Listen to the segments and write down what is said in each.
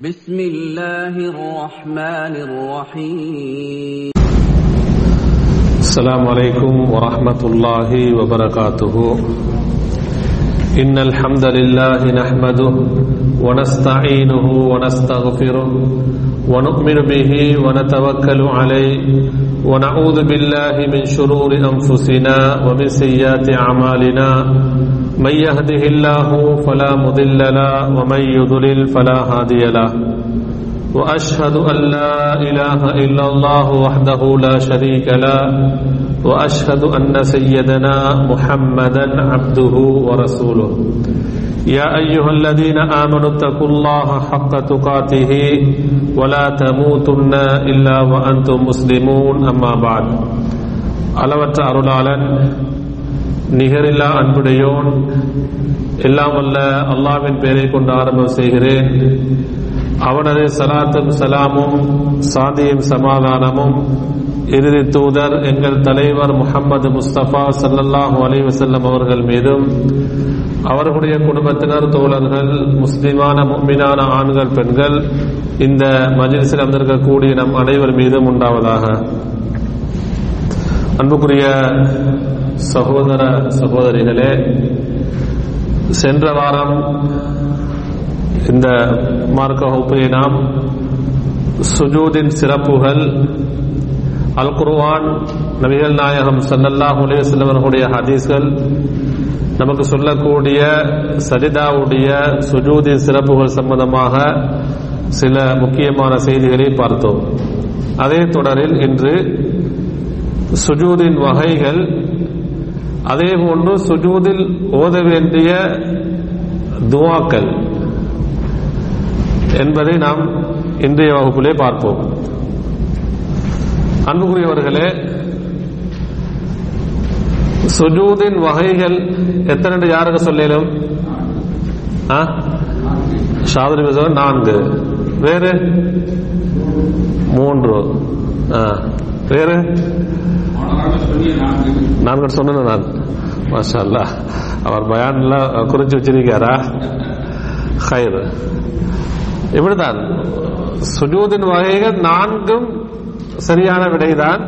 بسم الله الرحمن الرحيم. السلام عليكم ورحمة الله وبركاته. إن الحمد لله نحمده ونستعينه ونستغفره ونؤمن به ونتوكل عليه ونعوذ بالله من شرور أنفسنا ومن سيئات أعمالنا. من يهده الله فلا مضل له ومن يضلل فلا هادي له. وأشهد أن لا إله إلا الله وحده لا شريك له وأشهد أن سيدنا محمدا عبده ورسوله. يا أيها الذين آمنوا اتقوا الله حق تقاته ولا تموتن إلا وأنتم مسلمون أما بعد. ألوت أرلالا நிகரில்லா அன்புடையோன். எல்லாம் அல்ல அல்லாவின் பெயரை கொண்டு ஆரம்பம் செய்கிறேன். அவனது சலாத்தும் சலாமும் சாந்தியும் சமாதானமும் இறுதி தூதர் எங்கள் தலைவர் முகமது முஸ்தபா சல்லல்லாஹு அலைஹி அவர்கள் மீதும் அவர்களுடைய குடும்பத்தினர் தோழர்கள் முஸ்லிமான முக்மினான ஆண்கள் பெண்கள் இந்த மஜிலிசில் அமர்ந்திருக்கக்கூடிய நம் அனைவர் மீதும் உண்டாவதாக. அன்புக்குரிய சகோதர சகோதரிகளே சென்ற வாரம் இந்த மார்க்க வகுப்பிலே நாம் சுஜூதின் சிறப்புகள் அல் குர்வான் நபிகள் நாயகம் சல்லல்லாஹு அலைஹி ஹதீஸ்கள் நமக்கு சொல்லக்கூடிய சரிதாவுடைய சுஜூதின் சிறப்புகள் சம்பந்தமாக சில முக்கியமான செய்திகளை பார்த்தோம். அதே தொடரில் இன்று சுஜூதின் வகைகள் அதே போன்று சுஜூதில் ஓத வேண்டிய துவாக்கள் என்பதை நாம் இன்றைய வகுப்பிலே பார்ப்போம். அன்புக்குரியவர்களே சுஜூதின் வகைகள் எத்தனை யாருக்கு சொல்லும் ஷாதுரி நான்கு. வேறு? மூன்று. வேறு நான்கு சொன்ன நான். மாஷா அல்லா அவர் பயான்ல குறிச்சு வச்சிருக்காரா? ஹைர். இப்படிதான் சுஜூதின் வகைகள் நான்கும் சரியான விடைதான்.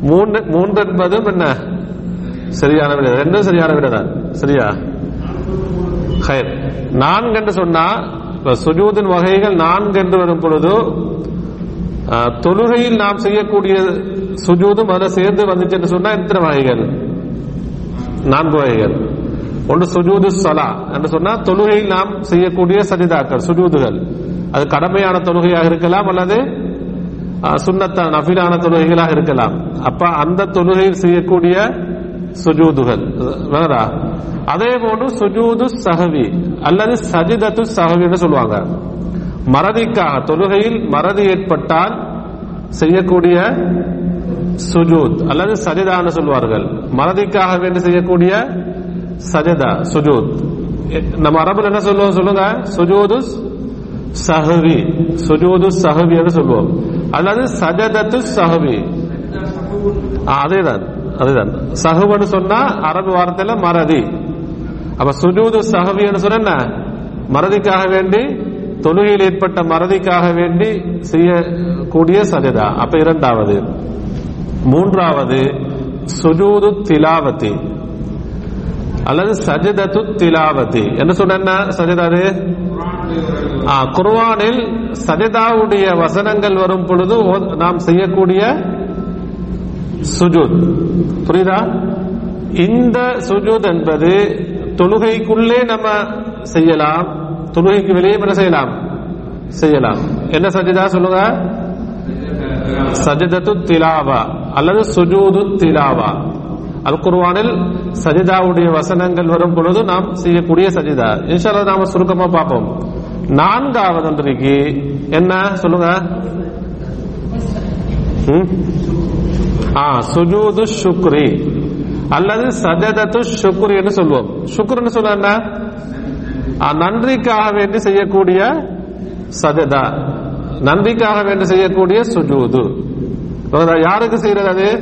மூன்று மூன்று என்பதும் என்ன? சரியான விடை. ரெண்டும் சரியான விடைதான். சரியா? ஹைர். நான்கு என்று சொன்னா சுஜூதின் வகைகள் நான்கு என்று வரும் பொழுது தொழுகையில் நாம் செய்யக்கூடிய சுஜூதும் அதில் சேர்ந்து வந்துச்சு சொன்னா எத்தனை வகைகள் நான்கு வகைகள் ஒன்று சுஜூது சலா என்று சொன்னா தொழுகையில் நாம் செய்யக்கூடிய சஜிதாக்கள் சுஜூதுகள் அது கடமையான தொழுகையாக இருக்கலாம் அல்லது சுண்ணத்த நஃபிலான தொழுகைகளாக இருக்கலாம் அப்ப அந்த தொழுகையில் செய்யக்கூடிய சுஜூதுகள் வேறா அதே போன்று சுஜூது சஹவி அல்லது சஜிதத்து சஹவி சொல்லுவாங்க மறதிக்காக தொழுகையில் மறதி ஏற்பட்டால் செய்யக்கூடிய சுஜூத் அல்லது சஜிதான்னு சொல்வார்கள். மறதிக்காக வேண்டி செய்யக்கூடிய சஜதா சுஜூத். நம்ம அரபுல என்ன சொல்லுவோம் சொல்லுங்க? சுஜூது சஹவி சுஜூது சஹவி என்று சொல்லுவோம். அல்லது சஜதத்து சஹவி. அதேதான் அதுதான். சஹுன்னு சொன்னா அரபு வார்த்தையில மறதி. அப்ப சுஜூது சஹவி சொன்ன மறதிக்காக வேண்டி தொழுகையில் ஏற்பட்ட மறதிக்காக வேண்டி செய்யக்கூடிய சஜதா. அப்ப இரண்டாவது. மூன்றாவது சுஜூது திலாவதி. அல்லது சஜதத்து திலாவதி. என்ன சொன்ன சஜதாது குர்வானில் சஜதாவுடைய வசனங்கள் வரும் பொழுது நாம் செய்யக்கூடிய சுஜூத். புரியுதா? இந்த சுஜூத் என்பது தொழுகைக்குள்ளே நம்ம செய்யலாம். தொழுகைக்கு வெளியே என்ன செய்யலாம். செய்யலாம். என்ன சஜிதா சொல்லுங்க? சஜிதத்து திலாவா அல்லது சுஜூது திலாவா. அல் குர்வானில் சஜிதாவுடைய வசனங்கள் வரும் பொழுது நாம் செய்யக்கூடிய சஜிதா இன்ஷால்லா நாம சுருக்கமா பார்ப்போம். நான்காவது அன்றைக்கு என்ன சொல்லுங்க? ஆ சுஜூது சுக்ரி அல்லது சஜதத்து சுக்ரி என்று சொல்லுவோம் சுக்ருன்னு சொல்ல என்ன? நன்றிக்காக வேண்டி செய்யக்கூடிய சஜதா. நன்றிக்காக வேண்டி செய்யக்கூடிய சுஜூது. யாருக்கு செய்யறது அது?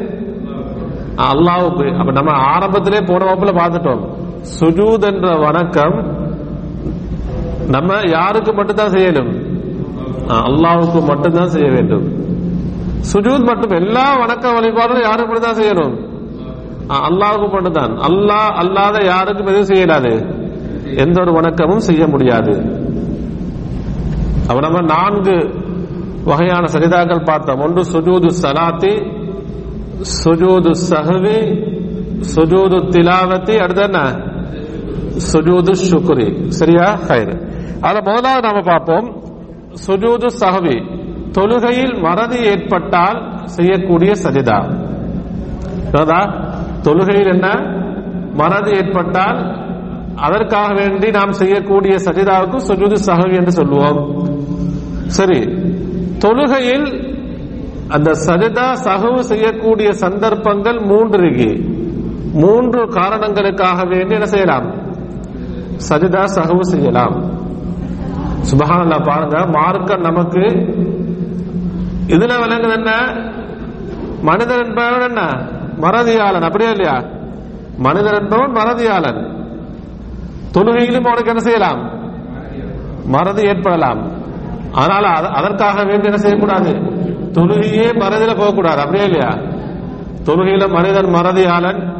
அல்லாவுக்கு. அப்ப நம்ம ஆரம்பத்திலே போன வகுப்புல பார்த்துட்டோம். சுஜூத் என்ற வணக்கம் நம்ம யாருக்கு மட்டும்தான் செய்யணும்? அல்லாவுக்கு மட்டும்தான் செய்ய வேண்டும். சுஜூத் மட்டும் எல்லா வணக்க வழிபாடும் யாருக்கு மட்டும்தான் செய்யணும்? அல்லாவுக்கு மட்டும்தான். அல்லாஹ் அல்லாத யாருக்கும் எதுவும் செய்யலாது. எந்த ஒரு வணக்கமும் செய்ய முடியாது. அப்ப நம்ம நான்கு வகையான சரிதாக்கள் பார்த்தோம். ஒன்று சுஜூது சலாத்தி சுஜூது சஹவி சுஜூது திலாவத்தி அடுத்து என்ன? சுஜூது சுக்ரி சரியா? ஹைரு. அதுல முதலாவது நாம பார்ப்போம். சுஜூது சஹவி. தொழுகையில் மறதி ஏற்பட்டால் செய்யக்கூடிய சரிதா தொழுகையில் என்ன? மறதி ஏற்பட்டால் அதற்காக வேண்டி நாம் செய்யக்கூடிய சஜிதாவுக்கு சுஜூது சஹவி என்று சொல்லுவோம். சரி தொழுகையில் அந்த சஜிதா சகவு செய்யக்கூடிய சந்தர்ப்பங்கள் மூன்று இருக்கு மூன்று காரணங்களுக்காக வேண்டி என்ன செய்யலாம்? சஜிதா சகவு செய்யலாம். சுபஹானல்லா பாருங்க மார்க்க நமக்கு இதுல விளங்குது என்ன? மனிதன் என்பவன் என்ன? மறதியாளன் அப்படியா இல்லையா? மனிதன் என்பவன் மறதியாளன். தொழுகையிலும் அவனுக்கு என்ன செய்யலாம்? மறதி ஏற்படலாம். ஆனால் அதற்காக வேண்டி என்ன செய்யக்கூடாது? தொழுகையே மறதியில போகக்கூடாது. அப்படியே இல்லையா? தொழுகையில மனிதன் மறதியாளன்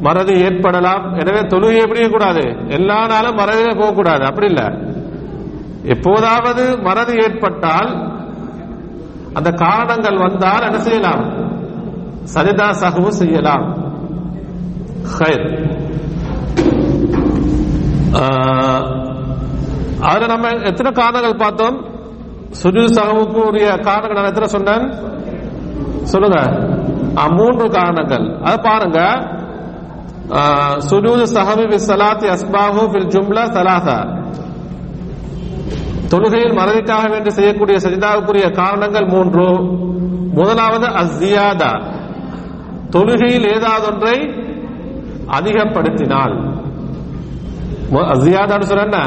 மறதி ஏற்படலாம். எனவே தொழுகை எப்படி கூடாது. எல்லா நாளும் மறதியில போகக்கூடாது. அப்படி இல்ல. எப்போதாவது மறதி ஏற்பட்டால் அந்த காரணங்கள் வந்தால் என்ன செய்யலாம்? சஜிதா சகவு செய்யலாம். ஹைர். அதுல நம்ம எத்தனை காரணங்கள் பார்த்தோம்? சுஜூது சகவுக்கு உரிய காரணங்கள் நான் எத்தனை சொன்னேன்? சொல்லுங்க. மூன்று காரணங்கள். அதை பாருங்க. ஆஹ், சுஜூது சஹவி வி சலாத்தி அஸ்பாஹு பில் ஜும்லா சலாசா தொழுகையில் மறதிக்காக வேண்டி செய்யக்கூடிய சஜிதாவுக்குரிய காரணங்கள் மூன்று. முதலாவது அஸ்ஸியாதா. தொழுகையில் ஏதாவது ஒன்றை அதிகப்படுத்தினால். ஜியாதான்னு அஸ்ஸியாதான்னு சொன்ன என்ன?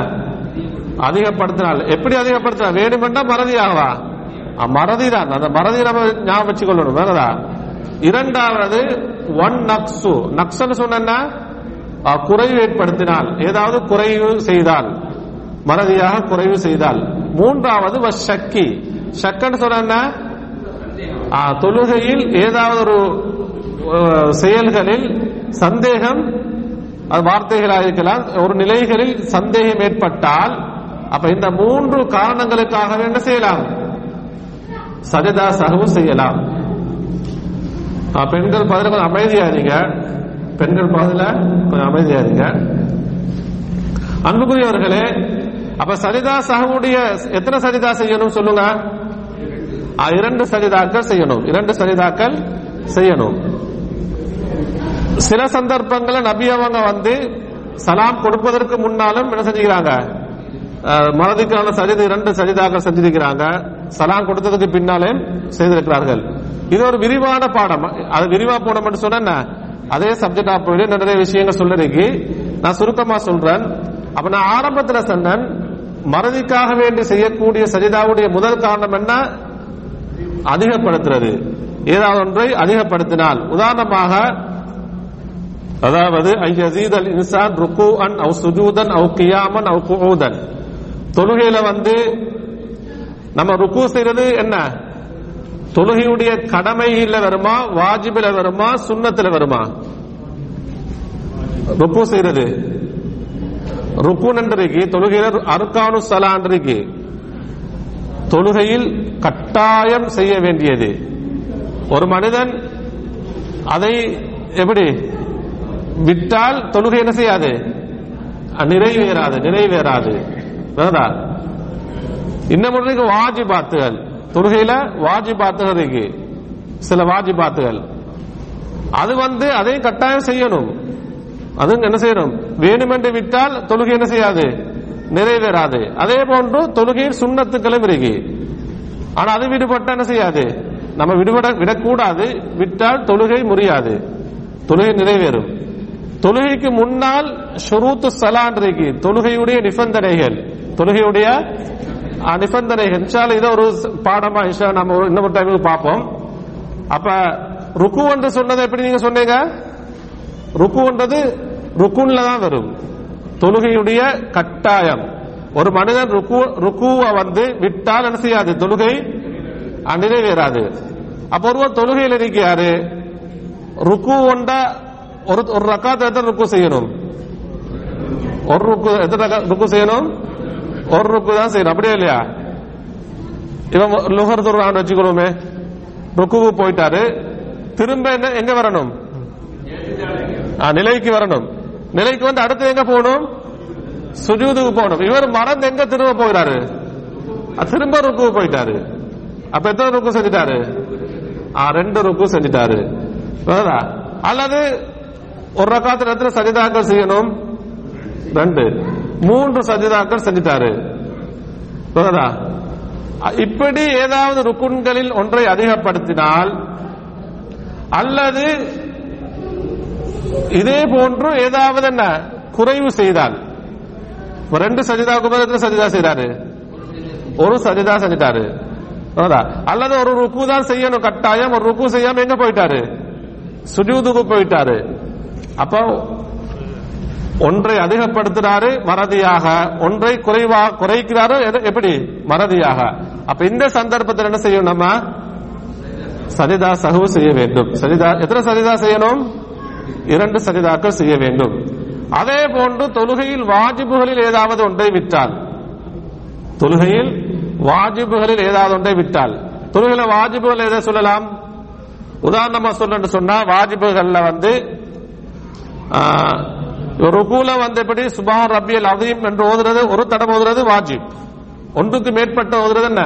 அதிகப்படுத்தினால். எப்படி அதிகப்படுத்தினா? வேணுமெண்டா மறதியாகவா? மறதி தான் அந்த மறதி நம்ம ஞாபகம் வச்சுக்கொள்ளணும். வேறதா? இரண்டாவது ஒன் நக்ஸு நக்சன்னு சொன்ன குறைவு ஏற்படுத்தினால். ஏதாவது குறைவு செய்தால். மறதியாக குறைவு செய்தால். மூன்றாவது ஷக்கி. ஷக்கன்னு சொன்ன ஆ, தொழுகையில் ஏதாவது ஒரு செயல்களில் சந்தேகம் அது வார்த்தைகளாக இருக்கலாம் ஒரு நிலைகளில் சந்தேகம் ஏற்பட்டால் அப்ப இந்த மூன்று காரணங்களுக்காக என்ன செய்யலாம்? சஜதா சகவு செய்யலாம். பெண்கள் பதில கொஞ்சம் அமைதியா இருங்க. பெண்கள் பதில கொஞ்சம் அமைதியா இருங்க. அன்புக்குரியவர்களே அப்ப சரிதா சகவுடைய எத்தனை சரிதா செய்யணும் சொல்லுங்க? இரண்டு சரிதாக்கள் செய்யணும். இரண்டு சரிதாக்கள் செய்யணும். சில சந்தர்ப்பங்களில் நபி அவங்க வந்து சலாம் கொடுப்பதற்கு முன்னாலும் என்ன செஞ்சுக்கிறாங்க? மனதுக்கான மறதிக்கான இரண்டு சஜிதாக செஞ்சிருக்கிறாங்க. சலாம் கொடுத்ததுக்கு பின்னாலே செய்திருக்கிறார்கள். இது ஒரு விரிவான பாடம். அது விரிவா போன மட்டும் சொன்ன அதே சப்ஜெக்ட் ஆஃப் நிறைய விஷயங்கள் சொல்லிருக்கு. நான் சுருக்கமா சொல்றேன். அப்ப நான் ஆரம்பத்துல சொன்னேன் மறதிக்காக வேண்டி செய்யக்கூடிய சஜிதாவுடைய முதல் காரணம் என்ன? அதிகப்படுத்துறது. ஏதாவது ஒன்றை அதிகப்படுத்தினால். உதாரணமாக அதாவது ஐயசீதல் இன்சான் ருக்கு அன் அவ் சுஜூதன் அவ் கியாமன் அவ் குஊதன். தொழுகையில வந்து நம்ம ருக்கு செய்யறது என்ன? தொழுகையுடைய கடமையில வருமா வாஜிபில வருமா சுண்ணத்துல வருமா? ருக்கு செய்யறது ருக்கு இருக்கு தொழுகையில அருக்கானு சலான் இருக்கு தொழுகையில் கட்டாயம் செய்ய வேண்டியது. ஒரு மனிதன் அதை எப்படி விட்டால் தொழுகை என்ன செய்யாது? நிறைவேறாது நிறைவேறாது. வேறதா இன்னும் ஒன்றுக்கு வாஜிபாத்துகள். தொழுகையில வாஜிபாத்துகள் இருக்கு. சில வாஜிபாத்துகள். அது வந்து அதையும் கட்டாயம் செய்யணும். அது என்ன செய்யணும்? வேணுமென்று விட்டால் தொழுகை என்ன செய்யாது? நிறைவேறாது. அதே போன்று தொழுகையின் சுண்ணத்துக்களும் இருக்கு. ஆனா அது விடுபட்ட என்ன செய்யாது? நம்ம விடுபட விடக்கூடாது. விட்டால் தொழுகை முறியாது. தொழுகை நிறைவேறும். தொழுகைக்கு முன்னால் ஷுரூத்து சலான் இருக்கு. தொழுகையுடைய நிபந்தனைகள். தொழுகையுடைய நிபந்தனைகள். இன்ஷால்ல இதை ஒரு பாடமா இன்ஷா நம்ம இன்னொரு டைமுக்கு பார்ப்போம். அப்ப ருக்கு என்று சொன்னதை எப்படி நீங்க சொன்னீங்க? ருக்குன்றது ருக்குன்ல தான் வரும். தொழுகையுடைய கட்டாயம். ஒரு மனிதன் ருக்கு ருக்குவை வந்து விட்டால் என்ன செய்யாது? தொழுகை நிறைவேறாது. அப்ப ஒருவர் தொழுகையில் இருக்கிறாரு. ருக்கு ஒன்ற ஒரு ஒரு ரக்காத்து எத்தனை ருக்கு செய்யணும் ஒரு ருக்கு எத்தனை ருக்கு செய்யணும் ஒரு ருக்கு தான் செய்யணும் அப்படியே இல்லையா இவன் லுகர் துறான்னு வச்சுக்கணுமே ருக்குவு போயிட்டாரு திரும்ப என்ன எங்க வரணும் ஆ, நிலைக்கு வரணும் நிலைக்கு வந்து அடுத்து எங்க போகணும் சுஜூதுக்கு போகணும் இவர் மறந்து எங்க திரும்ப போகிறாரு திரும்ப ருக்கு போயிட்டாரு அப்ப எத்தனை ருக்கு செஞ்சிட்டாரு ஆ, ரெண்டு ருக்கு செஞ்சிட்டாரு அல்லது ஒரு ரக்காத்துல எத்தனை சஜிதாக்கள் செய்யணும். ரெண்டு. மூன்று சஜிதாக்கள் செஞ்சிட்டாரு. இப்படி ஏதாவது ருக்குன்களில் ஒன்றை அதிகப்படுத்தினால் அல்லது இதே போன்று ஏதாவது என்ன? குறைவு செய்தால். ரெண்டு சஜிதாவுக்கு மேல எத்தனை சஜிதா செய்றாரு ஒரு சஜிதா செஞ்சிட்டாரு. அல்லது ஒரு ருக்கு தான் செய்யணும் கட்டாயம். ஒரு ருக்கு செய்யாம எங்க போயிட்டாரு? சுஜூதுக்கு போயிட்டாரு. அப்போ ஒன்றை அதிகப்படுத்துறாரு மறதியாக ஒன்றை குறைவா குறைக்கிறாரு எது- எப்படி? மறதியாக. அப்ப இந்த சந்தர்ப்பத்தில் என்ன செய்யும் நம்ம? சரிதா சகவு செய்ய வேண்டும். சரிதா எத்தனை சதிதா செய்யணும்? இரண்டு சரிதாக்கள் செய்ய வேண்டும். அதே போன்று தொழுகையில் வாஜிபுகளில் ஏதாவது ஒன்றை விட்டால். தொழுகையில் வாஜிபுகளில் ஏதாவது ஒன்றை விட்டால். தொழுகையில வாஜிபுகள் எதை சொல்லலாம்? உதாரணமா சொல்லணும்னு சொன்னா வாஜிபுகள்ல வந்து ருகுல வந்தபடி சுபான் ரபியல் அதீம் என்று ஓதுறது ஒரு தடம் ஓதுறது வாஜிப். ஒன்றுக்கு மேற்பட்ட ஓதுறது என்ன?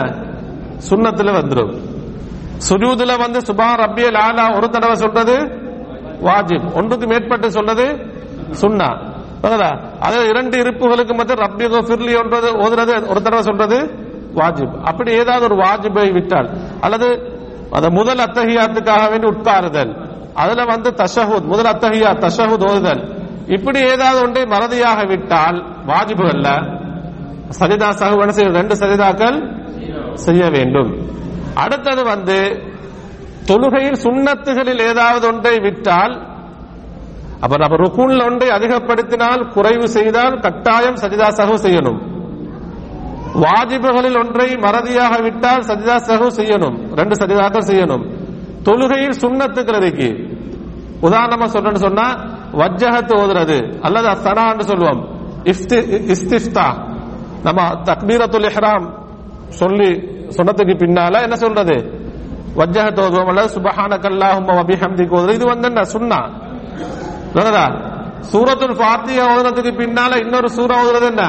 சுண்ணத்துல வந்துடும் சுஜூதுல வந்து சுபான் ரபியல் ஆலா ஒரு தடவை சொல்றது வாஜிப். ஒன்றுக்கு மேற்பட்டு சொல்றது சுன்னா அது இரண்டு இருப்புகளுக்கு மத்திய ரப்பி ஃபிர்லி ஒன்றது ஓதுறது ஒரு தடவை சொல்றது வாஜிப். அப்படி ஏதாவது ஒரு வாஜிபை விட்டால் அல்லது அந்த முதல் அத்தகையாத்துக்காக வேண்டி உட்காருதல். அதுல வந்து தஷஹுத் முதல் அத்தகையா தஷஹுத் ஓதுதல். இப்படி ஏதாவது ஒன்றை மறதியாக விட்டால் வாஜிபுகள்ல சஜிதா சஹு என்ன ரெண்டு சரிதாக்கள் செய்ய வேண்டும். அடுத்தது வந்து தொழுகையில் சுண்ணத்துகளில் ஏதாவது ஒன்றை விட்டால் அப்ப நம்ம ருக்குன்ல ஒன்றை அதிகப்படுத்தினால் குறைவு செய்தால் கட்டாயம் சஜிதா சகு செய்யணும். வாஜிபுகளில் ஒன்றை மறதியாக விட்டால் சஜிதா சகு செய்யணும். ரெண்டு சஜிதாக்கள் செய்யணும். தொழுகையில் சுண்ணத்துக்கள் உதாரணமா சொல்றேன்னு சொன்னா வஜ்ஜகத்து ஓதுறது அல்லது அஸ்தனான்னு சொல்லுவோம். இஸ்திஃப்தா. நம்ம தக்பீரத்துல் இஹ்ராம் சொல்லி சொன்னதுக்கு பின்னால என்ன சொல்றது? வஜ்ஜகத்து ஓதுவோம் அல்லது சுபஹான கல்லாஹும் வபிஹம்திக ஓதுறது. இது வந்து என்ன? சுண்ணா. புரியுதா? சூரத்துல் ஓதுறதுக்கு பின்னால இன்னொரு சூரா ஓதுறது என்ன?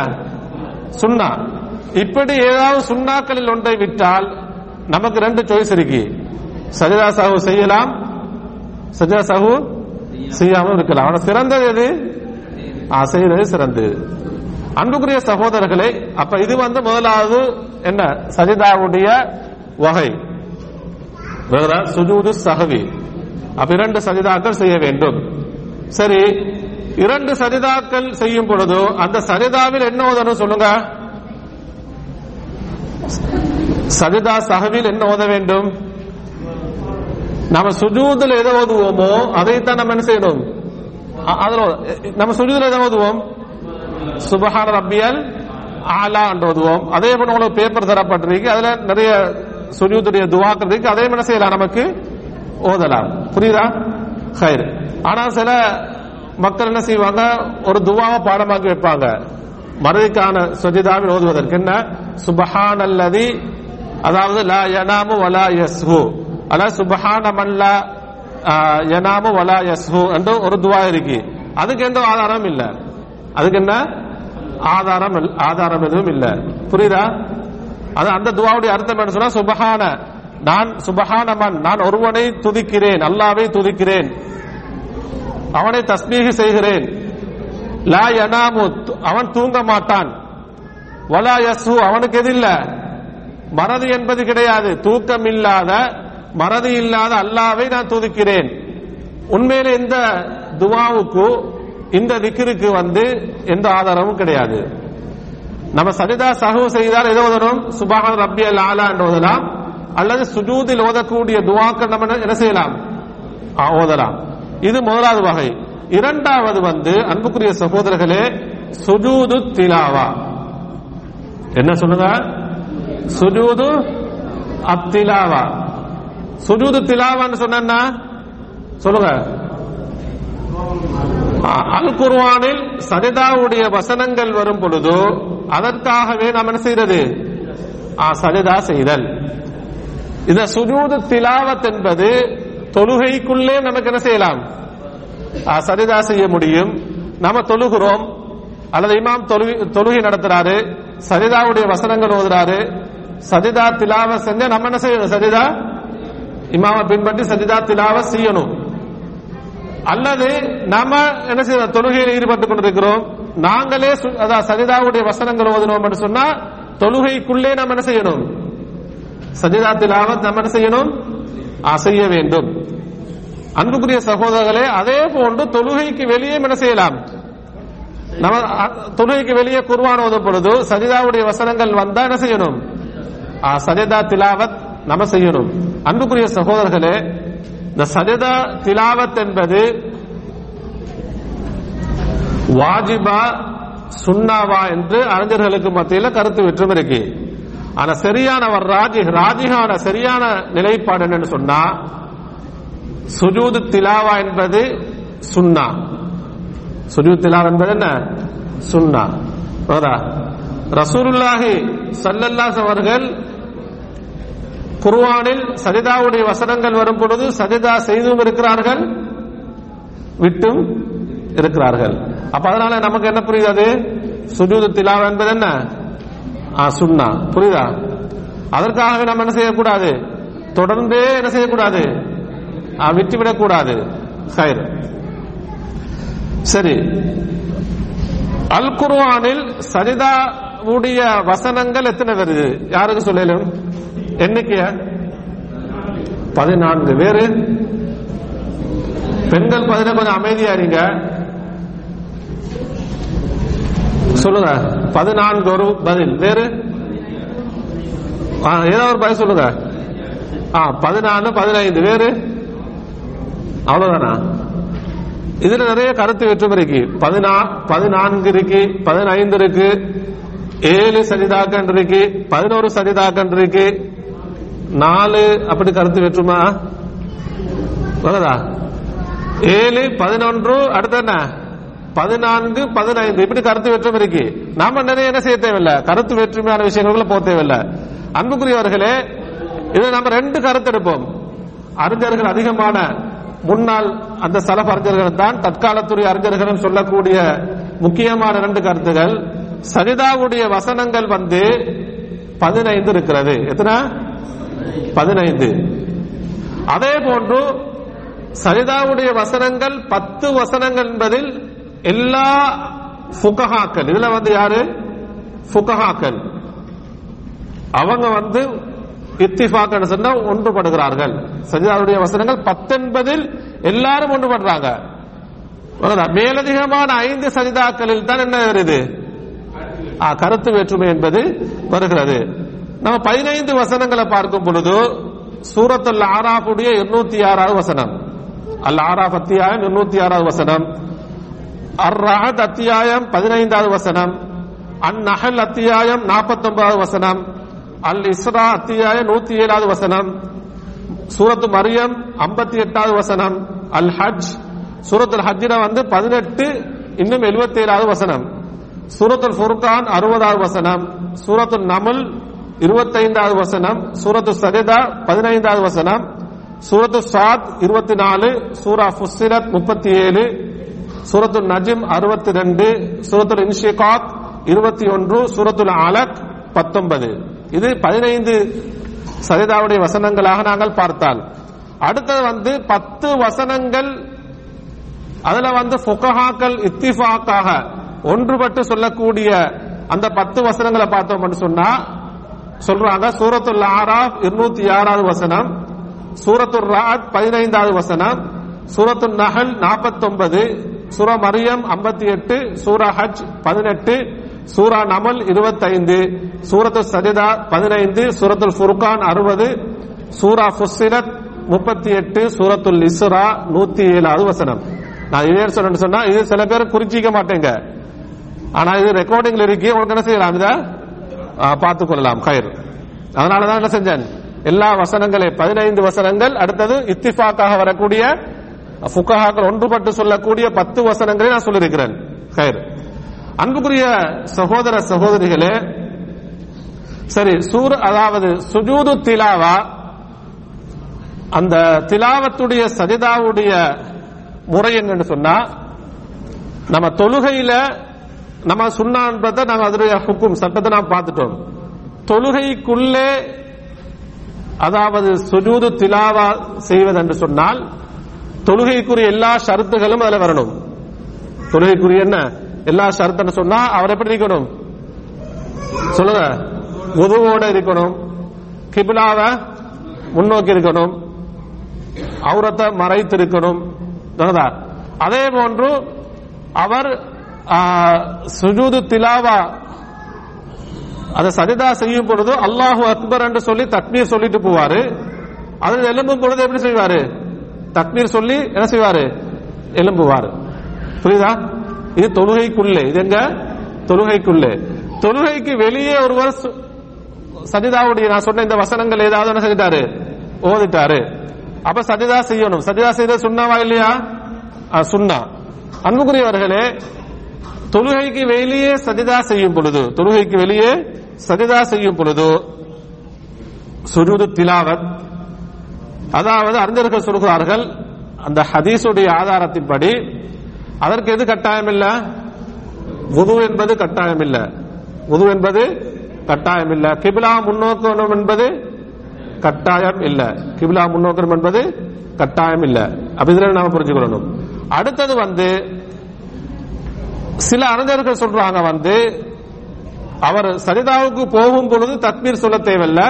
சுண்ணா. இப்படி ஏதாவது சுண்ணாக்களில் ஒன்றை விட்டால் நமக்கு ரெண்டு சாய்ஸ் இருக்கு. சஜிதா சாஹு செய்யலாம். சஜிதா சாஹு செய்யாமல் இருக்கலாம். ஆனா சிறந்தது எது? செய்யறது சிறந்தது. அன்புக்குரிய சகோதரர்களே அப்ப இது வந்து முதலாவது என்ன? சஜிதாவுடைய வகை. சுஜூது சகவி அப்ப இரண்டு சஜிதாக்கள் செய்ய வேண்டும். சரி இரண்டு சரிதாக்கள் செய்யும் பொழுது அந்த சரிதாவில் என்ன ஓதணும் சொல்லுங்க. சஜிதா சகவில் என்ன ஓத வேண்டும்? நம்ம சுஜூதுல எதை ஓதுவோமோ அதைத்தான் நம்ம என்ன செய்யணும்? அதுல நம்ம சுஜூதுல எதை ஓதுவோம்? சுபஹான ரப்பியல் ஆலா என்று ஓதுவோம். அதே போல உங்களுக்கு பேப்பர் தரப்பட்டிருக்கு. அதுல நிறைய சுஜூதுடைய துவாக்கள் இருக்கு. அதே என்ன செய்யலாம்? நமக்கு ஓதலாம். புரியுதா? ஹைர். ஆனா சில மக்கள் என்ன செய்வாங்க? ஒரு துவாவை பாடமாக்கி வைப்பாங்க. மறுதிக்கான சுஜிதாவில் ஓதுவதற்கு என்ன? சுபஹானல்லதி அதாவது லா யனாமு வலா யஸ்ஹு. அல சுபஹான மல்லா யனாமு வலா யஸ்ஹு என்று ஒரு துவா இருக்கு அதுக்கு எந்த ஆதாரம் இல்ல அதுக்கு என்ன ஆதாரம் ஆதாரம் எதுவும் இல்ல புரியுதா அது அந்த துவாவுடைய அர்த்தம் என்ன சொன்னா சுபஹான நான் சுபஹானமன் நான் ஒருவனை துதிக்கிறேன் அல்லாவை துதிக்கிறேன் அவனை தஸ்மீக செய்கிறேன் லா யனாமு அவன் தூங்க மாட்டான் வலா யஸ்ஹு அவனுக்கு எது இல்ல மறதி என்பது கிடையாது. தூக்கம் இல்லாத மறதி இல்லாத அல்லாவை நான் துதிக்கிறேன். உண்மையில இந்த துவாவுக்கு இந்த திக்கிற்கு வந்து எந்த ஆதாரமும் கிடையாது. நம்ம சஜிதா சகவு செய்தால் எதை ஓதணும்? சுபாகன் ரப்பி அல் ஆலா என்று ஓதலாம். அல்லது சுஜூதில் ஓதக்கூடிய துவாக்கள் நம்ம என்ன- செய்யலாம்? ஆ, ஓதலாம். இது முதலாவது வகை. இரண்டாவது வந்து அன்புக்குரிய சகோதரர்களே சுஜூது திலாவா. என்ன சொல்லுங்க சுஜூது அத்திலாவா. சுஜூது திலாவான்னு சொன்னா சொல்லுங்க. அல் குர்வானில் சஜிதாவுடைய வசனங்கள் வரும் பொழுது அதற்காகவே நாம் என்ன செய்யறது ஆ, சஜிதா செய்தல். இந்த சுஜூது திலாவத் என்பது தொழுகைக்குள்ளே நமக்கு என்ன செய்யலாம்? ஆ, செய்ய முடியும். நாம தொழுகிறோம். அல்லது இமாம் தொழுகை தொழுகை நடத்துறாரு. சரிதாவுடைய வசனங்கள் ஓதுறாரு. சரிதா திலாவ செஞ்சா நம்ம என்ன செய்யணும்? சரிதா இமாம பின்பற்றி சஜிதா திலாவ செய்யணும். அல்லது நாம என்ன செய்ய தொழுகையில் ஈடுபட்டுக் கொண்டிருக்கிறோம். நாங்களே அதான் சஜிதாவுடைய வசனங்கள் ஓதுனோம் என்று சொன்னா தொழுகைக்குள்ளே நாம் என்ன செய்யணும்? சஜிதா திலாவத் நம்ம என்ன செய்யணும்? செய்ய வேண்டும். அன்புக்குரிய சகோதரர்களே அதே போன்று தொழுகைக்கு வெளியே என்ன செய்யலாம்? நம்ம தொழுகைக்கு வெளியே குருவான ஓதும் பொழுது சஜிதாவுடைய வசனங்கள் வந்தா என்ன செய்யணும்? ஆ, சஜிதா திலாவத் நம்ம செய்யணும். அன்புக்குரிய சகோதரர்களே இந்த சஜதா திலாவத் என்பது வாஜிபா சுன்னாவா என்று அறிஞர்களுக்கு மத்தியில் கருத்து வெற்றும் இருக்கு ஆனா சரியானவர் ராஜி ராஜிகான சரியான நிலைப்பாடு என்னன்னு சொன்னா சுஜூது திலாவா என்பது சுன்னா. சுஜூத் திலாவா என்பது என்ன? சுன்னா. போதா ரசூலுல்லாஹி ஸல்லல்லாஹு அவர்கள் குர்வானில் சஜிதாவுடைய வசனங்கள் வரும் பொழுது சஜிதா செய்தும் இருக்கிறார்கள் விட்டும் இருக்கிறார்கள். அப்ப அதனால நமக்கு என்ன புரியுது அது? சுஜூது திலா என்பது என்ன? ஆ, புரியுதா? அதற்காக நம்ம என்ன செய்யக்கூடாது? தொடர்ந்தே என்ன செய்யக்கூடாது? ஆ, விட்டுவிடக் கூடாது ஹைர் சரி. அல் குர்வானில் சரிதாவுடைய வசனங்கள் எத்தனை வருது? யாருக்கு சொல்லலும்? என்னைக்கு? பதினான்கு. பேரு பெண்கள் பதின கொஞ்சம் அமைதியா இருங்க. சொல்லுங்க. பதினான்கு ஒரு பதில். வேறு? ஆ, ஏதாவது ஒரு பதில் சொல்லுங்க. ஆ பதினாலு பதினைந்து. வேறு? அவ்வளவுதானா? இதுல நிறைய கருத்து வெற்றும் இருக்கு. பதினா பதினான்கு இருக்கு பதினைந்து இருக்கு ஏழு சரிதாக்கன் இருக்கு பதினோரு சரிதாக்கன் இருக்கு நாலு அப்படி கருத்து வெற்றுமா? வருதா ஏழு பதினொன்று அடுத்து என்ன? பதினான்கு பதினைந்து. இப்படி கருத்து வெற்றும் இருக்கு. நாம நிறைய என்ன செய்ய தேவையில்லை? கருத்து வேற்றுமையான விஷயங்களுக்குள்ள போக தேவையில்லை. அன்புக்குரியவர்களே இதை நம்ம ரெண்டு கருத்து எடுப்போம். அறிஞர்கள் அதிகமான முன்னாள் அந்த சலப அறிஞர்கள் தான் தற்காலத்துறை அறிஞர்கள் சொல்லக்கூடிய முக்கியமான ரெண்டு கருத்துகள். சஜிதாவுடைய வசனங்கள் வந்து பதினைந்து இருக்கிறது. எத்தனை? பதினைந்து. அதே போன்று சரிதாவுடைய வசனங்கள் பத்து வசனங்கள் என்பதில் எல்லா ஃபுகஹாக்கள். இதுல வந்து யாரு? ஃபுகஹாக்கள். அவங்க வந்து இத்திஃபாக் சொன்னா ஒன்றுபடுகிறார்கள். சஜிதாவுடைய வசனங்கள் பத்தொன்பதில் எல்லாரும் ஒன்றுபடுறாங்க. மேலதிகமான ஐந்து சஜிதாக்களில் தான் என்ன வருது? கருத்து வேற்றுமை என்பது வருகிறது. நம்ம பதினைந்து வசனங்களை பார்க்கும் பொழுது சூரத் அல் ஆராஃபுடைய இருநூத்தி ஆறாவது வசனம். அல் ஆராஃப் அத்தியாயம் இருநூத்தி ஆறாவது வசனம். அர் ரஹத் அத்தியாயம் பதினைந்தாவது வசனம். அன் நஹல் அத்தியாயம் நாற்பத்தி ஒன்பதாவது வசனம். அல் இஸ்ரா அத்தியாயம் நூத்தி ஏழாவது வசனம். சூரத்து மரியம் ஐம்பத்தி எட்டாவது வசனம். அல் ஹஜ். சூரத்துல் ஹஜ்ஜில வந்து பதினெட்டு இன்னும் எழுபத்தி ஏழாவது வசனம். சூரத்துல் ஃபுர்கான் அறுபதாவது வசனம். சூரத்துல் நமல் இருபத்தைந்தாவது வசனம் சூரத்து சரிதா பதினைந்தாவது வசனம் சூரத்து சாத் இருபத்தி நாலு சூரா ஃபுஸ்ஸிலத் முப்பத்தி ஏழு சூரத்து நஜிம் அறுபத்தி ரெண்டு சூரத்துல் இன்ஷிகாத் இருபத்தி ஒன்று சூரத்துல் அலக் பத்தொன்பது. இது பதினைந்து சரிதாவுடைய வசனங்களாக நாங்கள் பார்த்தால். அடுத்தது வந்து பத்து வசனங்கள் அதுல வந்து ஃபுகஹாக்கள் இத்திஃபாக்காக ஒன்றுபட்டு சொல்லக்கூடிய அந்த பத்து வசனங்களை பார்த்தோம் சொன்னா சொல்றாங்க சூரத்துல் ஆராப் இருநூத்தி ஆறாவது வசனம் சூரத்துல் ராத் பதினைந்தாவது வசனம் சூரத்துல் நாற்பத்தி நாற்பத்தொன்பது சூரா மரியம் ஐம்பத்தி எட்டு சூரா ஹஜ் பதினெட்டு சூரா நமல் இருபத்தைந்து சூரத்து சஜிதா பதினைந்து சூரத்துல் ஃபுர்கான் அறுபது சூரா ஃபுஸ்ஸிலத் முப்பத்தி எட்டு சூரத்துல் இஸ்ரா நூத்தி ஏழாவது வசனம். நான் இதே சொன்னேன்னு சொன்னா இது சில பேர் குறிச்சிக்க மாட்டேங்க. ஆனா இது ரெக்கார்டிங்ல இருக்கு உங்களுக்கு என்ன செய்யலாம் இத பார்த்துக் கொள்ளலாம். கயிறு. அதனாலதான் என்ன செஞ்சேன்? எல்லா வசனங்களே பதினைந்து வசனங்கள் அடுத்தது இத்திஃபாக்காக வரக்கூடிய ஃபுகஹாக்கள் ஒன்றுபட்டு சொல்லக்கூடிய பத்து வசனங்களை நான் சொல்லியிருக்கிறேன். கயிறு. அன்புக்குரிய சகோதர சகோதரிகளே சரி சூர் அதாவது சுஜூது திலாவா அந்த திலாவத்துடைய சஜிதாவுடைய முறை என்னன்னு சொன்னா நம்ம தொழுகையில நம்ம சுண்ணான்றதை நாங்க அதனுடைய ஹுக்கும் சட்டத்தை நாம் பார்த்துட்டோம். தொழுகைக்குள்ளே அதாவது சுஜூது திலாவா செய்வது என்று சொன்னால் தொழுகைக்குரிய எல்லா ஷரத்துகளும் அதுல வரணும். தொழுகைக்குரிய என்ன? எல்லா ஷரத்துன்னு சொன்னா அவர் எப்படி இருக்கணும்? சொல்லுங்க. உதுவோட இருக்கணும். கிபிலாவை முன்னோக்கி இருக்கணும். அவுரத்தை மறைத்து இருக்கணும் அதே போன்று அவர் சுஜூது திலாவா. அதை சஜிதா செய்யும் பொழுது அல்லாஹு அக்பர் என்று சொல்லி தக்மீர் சொல்லிட்டு போவாரு. அதில் எலும்பும் பொழுது எப்படி செய்வாரு? தக்மீர் சொல்லி என்ன செய்வாரு? எலும்புவாரு புரியுதா? இது தொழுகைக்குள்ளே. இது எங்க? தொழுகைக்குள்ளே. தொழுகைக்கு வெளியே ஒருவர் சஜிதாவுடைய நான் சொன்ன இந்த வசனங்கள் ஏதாவது என்ன செஞ்சிட்டாரு? ஓதிட்டாரு. அப்ப சஜிதா செய்யணும். சஜிதா செய்த சுண்ணாவா இல்லையா? ஆ, சுண்ணா. அன்புக்குரியவர்களே தொழுகைக்கு வெளியே சஜிதா செய்யும் பொழுது தொழுகைக்கு வெளியே சஜிதா செய்யும் பொழுது சுஜூது திலாவத் அதாவது அறிஞர்கள் சொல்கிறார்கள் அந்த ஹதீஸுடைய ஆதாரத்தின்படி அதற்கு எது கட்டாயம் இல்ல உது என்பது கட்டாயம் இல்ல உது என்பது கட்டாயம் இல்ல கிபிலா முன்னோக்கணும் என்பது கட்டாயம் இல்ல கிபிலா முன்னோக்கணும் என்பது கட்டாயம் இல்ல அப்படி நாம புரிஞ்சுக்கொள்ளணும்? அடுத்தது வந்து சில அறிஞர்கள் சொல்றாங்க வந்து அவர் சரிதாவுக்கு போகும் பொழுது தத்மீர் சொல்ல தேவையில்ல.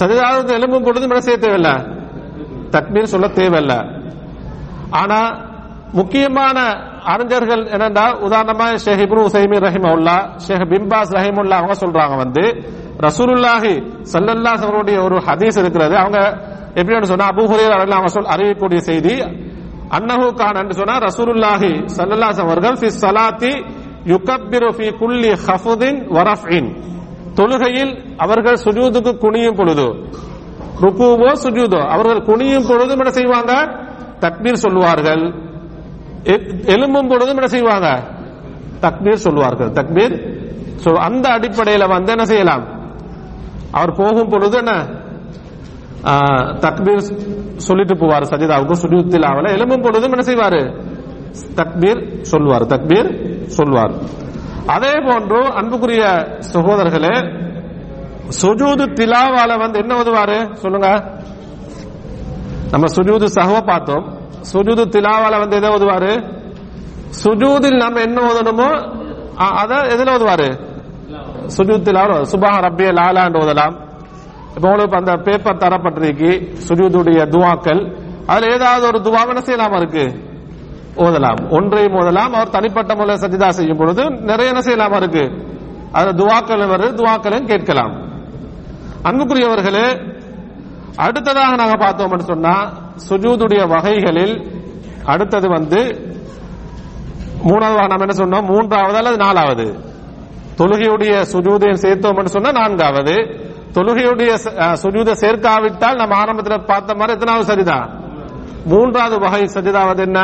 சரிதாவுக்கு எழும்பும் பொழுது என்ன செய்ய தேவையில்ல? தத்மீர் சொல்ல தேவையில்ல. ஆனா முக்கியமான அறிஞர்கள் என்னன்னா உதாரணமா ஷேக் இப்னு உசைமி ரஹிமவுல்லா ஷேக் பின்பாஸ் ரஹிமுல்லா அவங்க சொல்றாங்க வந்து ரசூலுல்லாஹி சல்லல்லா அவருடைய ஒரு ஹதீஸ் இருக்கிறது. அவங்க எப்படின்னு சொன்னா அபு ஹுரைரா அவங்க சொல் அறிவிக்கக்கூடிய செய்தி அன்னஹு கான் என்று சொன்னா ரசூலுல்லாஹி ஸல்லல்லாஹு அலைஹி அவர்கள் ஃபி ஸலாத்தி யுகப்பிரு ஃபி குல்லி ஹஃபுதின் வ ரஃப்இன் தொழுகையில் அவர்கள் சுஜூதுக்கு குனியும் பொழுது ருக்குவோ சுஜூதோ அவர்கள் குனியும் பொழுதும் என்ன செய்வாங்க? தக்பீர் சொல்லுவார்கள். எ- எழும்பும் பொழுதும் என்ன செய்வாங்க? தக்பீர் சொல்லுவார்கள். தக்பீர் சொல் அந்த அடிப்படையில் வந்து என்ன செய்யலாம்? அவர் போகும் பொழுது என்ன? தக்பீர் சொல்லிட்டு போவார் சஜிதாவுக்கு சுஜூத்தில் ஆவல எலும்பும் பொழுது என்ன செய்வாரு? தக்பீர் சொல்வார் தக்பீர் சொல்வார். அதே போன்று அன்புக்குரிய சகோதரர்களே சுஜூது திலாவால வந்து என்ன உதவாரு? சொல்லுங்க. நம்ம சுஜூது சஹவ பார்த்தோம். சுஜூது திலாவால வந்து எதை ஓதுவாரு சுஜூதில் நம்ம என்ன ஓதணுமோ அத எதுல ஓதுவாரு சுஜூத் திலாவா சுபா ரப்பிய லாலாண்டு ஓதலாம் இப்ப உங்களுக்கு அந்த பேப்பர் தரப்பட்டிருக்கு சுஜூதுடைய துவாக்கள். அதுல ஏதாவது ஒரு துவா என்ன செய்யலாமா இருக்கு? ஓதலாம். ஒன்றையும் ஓதலாம். அவர் தனிப்பட்ட முறையில் சஜிதா செய்யும் பொழுது நிறைய என்ன செய்யலாமா இருக்கு? அதுல துவாக்கள் வருது துவாக்களையும் கேட்கலாம். அன்புக்குரியவர்களே அடுத்ததாக நாங்க பார்த்தோம் சொன்னா சுஜூதுடைய வகைகளில் அடுத்தது வந்து மூணாவது நாம் என்ன சொன்னோம்? மூன்றாவது அல்லது நாலாவது? தொழுகையுடைய சுஜூதையும் சேர்த்தோம் சொன்னா நான்காவது. தொழுகையுடைய சுஜூத சுஜூதை சேர்க்காவிட்டால் நம்ம ஆரம்பத்தில் பார்த்த மாதிரி எத்தனாவது சரிதா? மூன்றாவது வகை சஜிதாவது என்ன?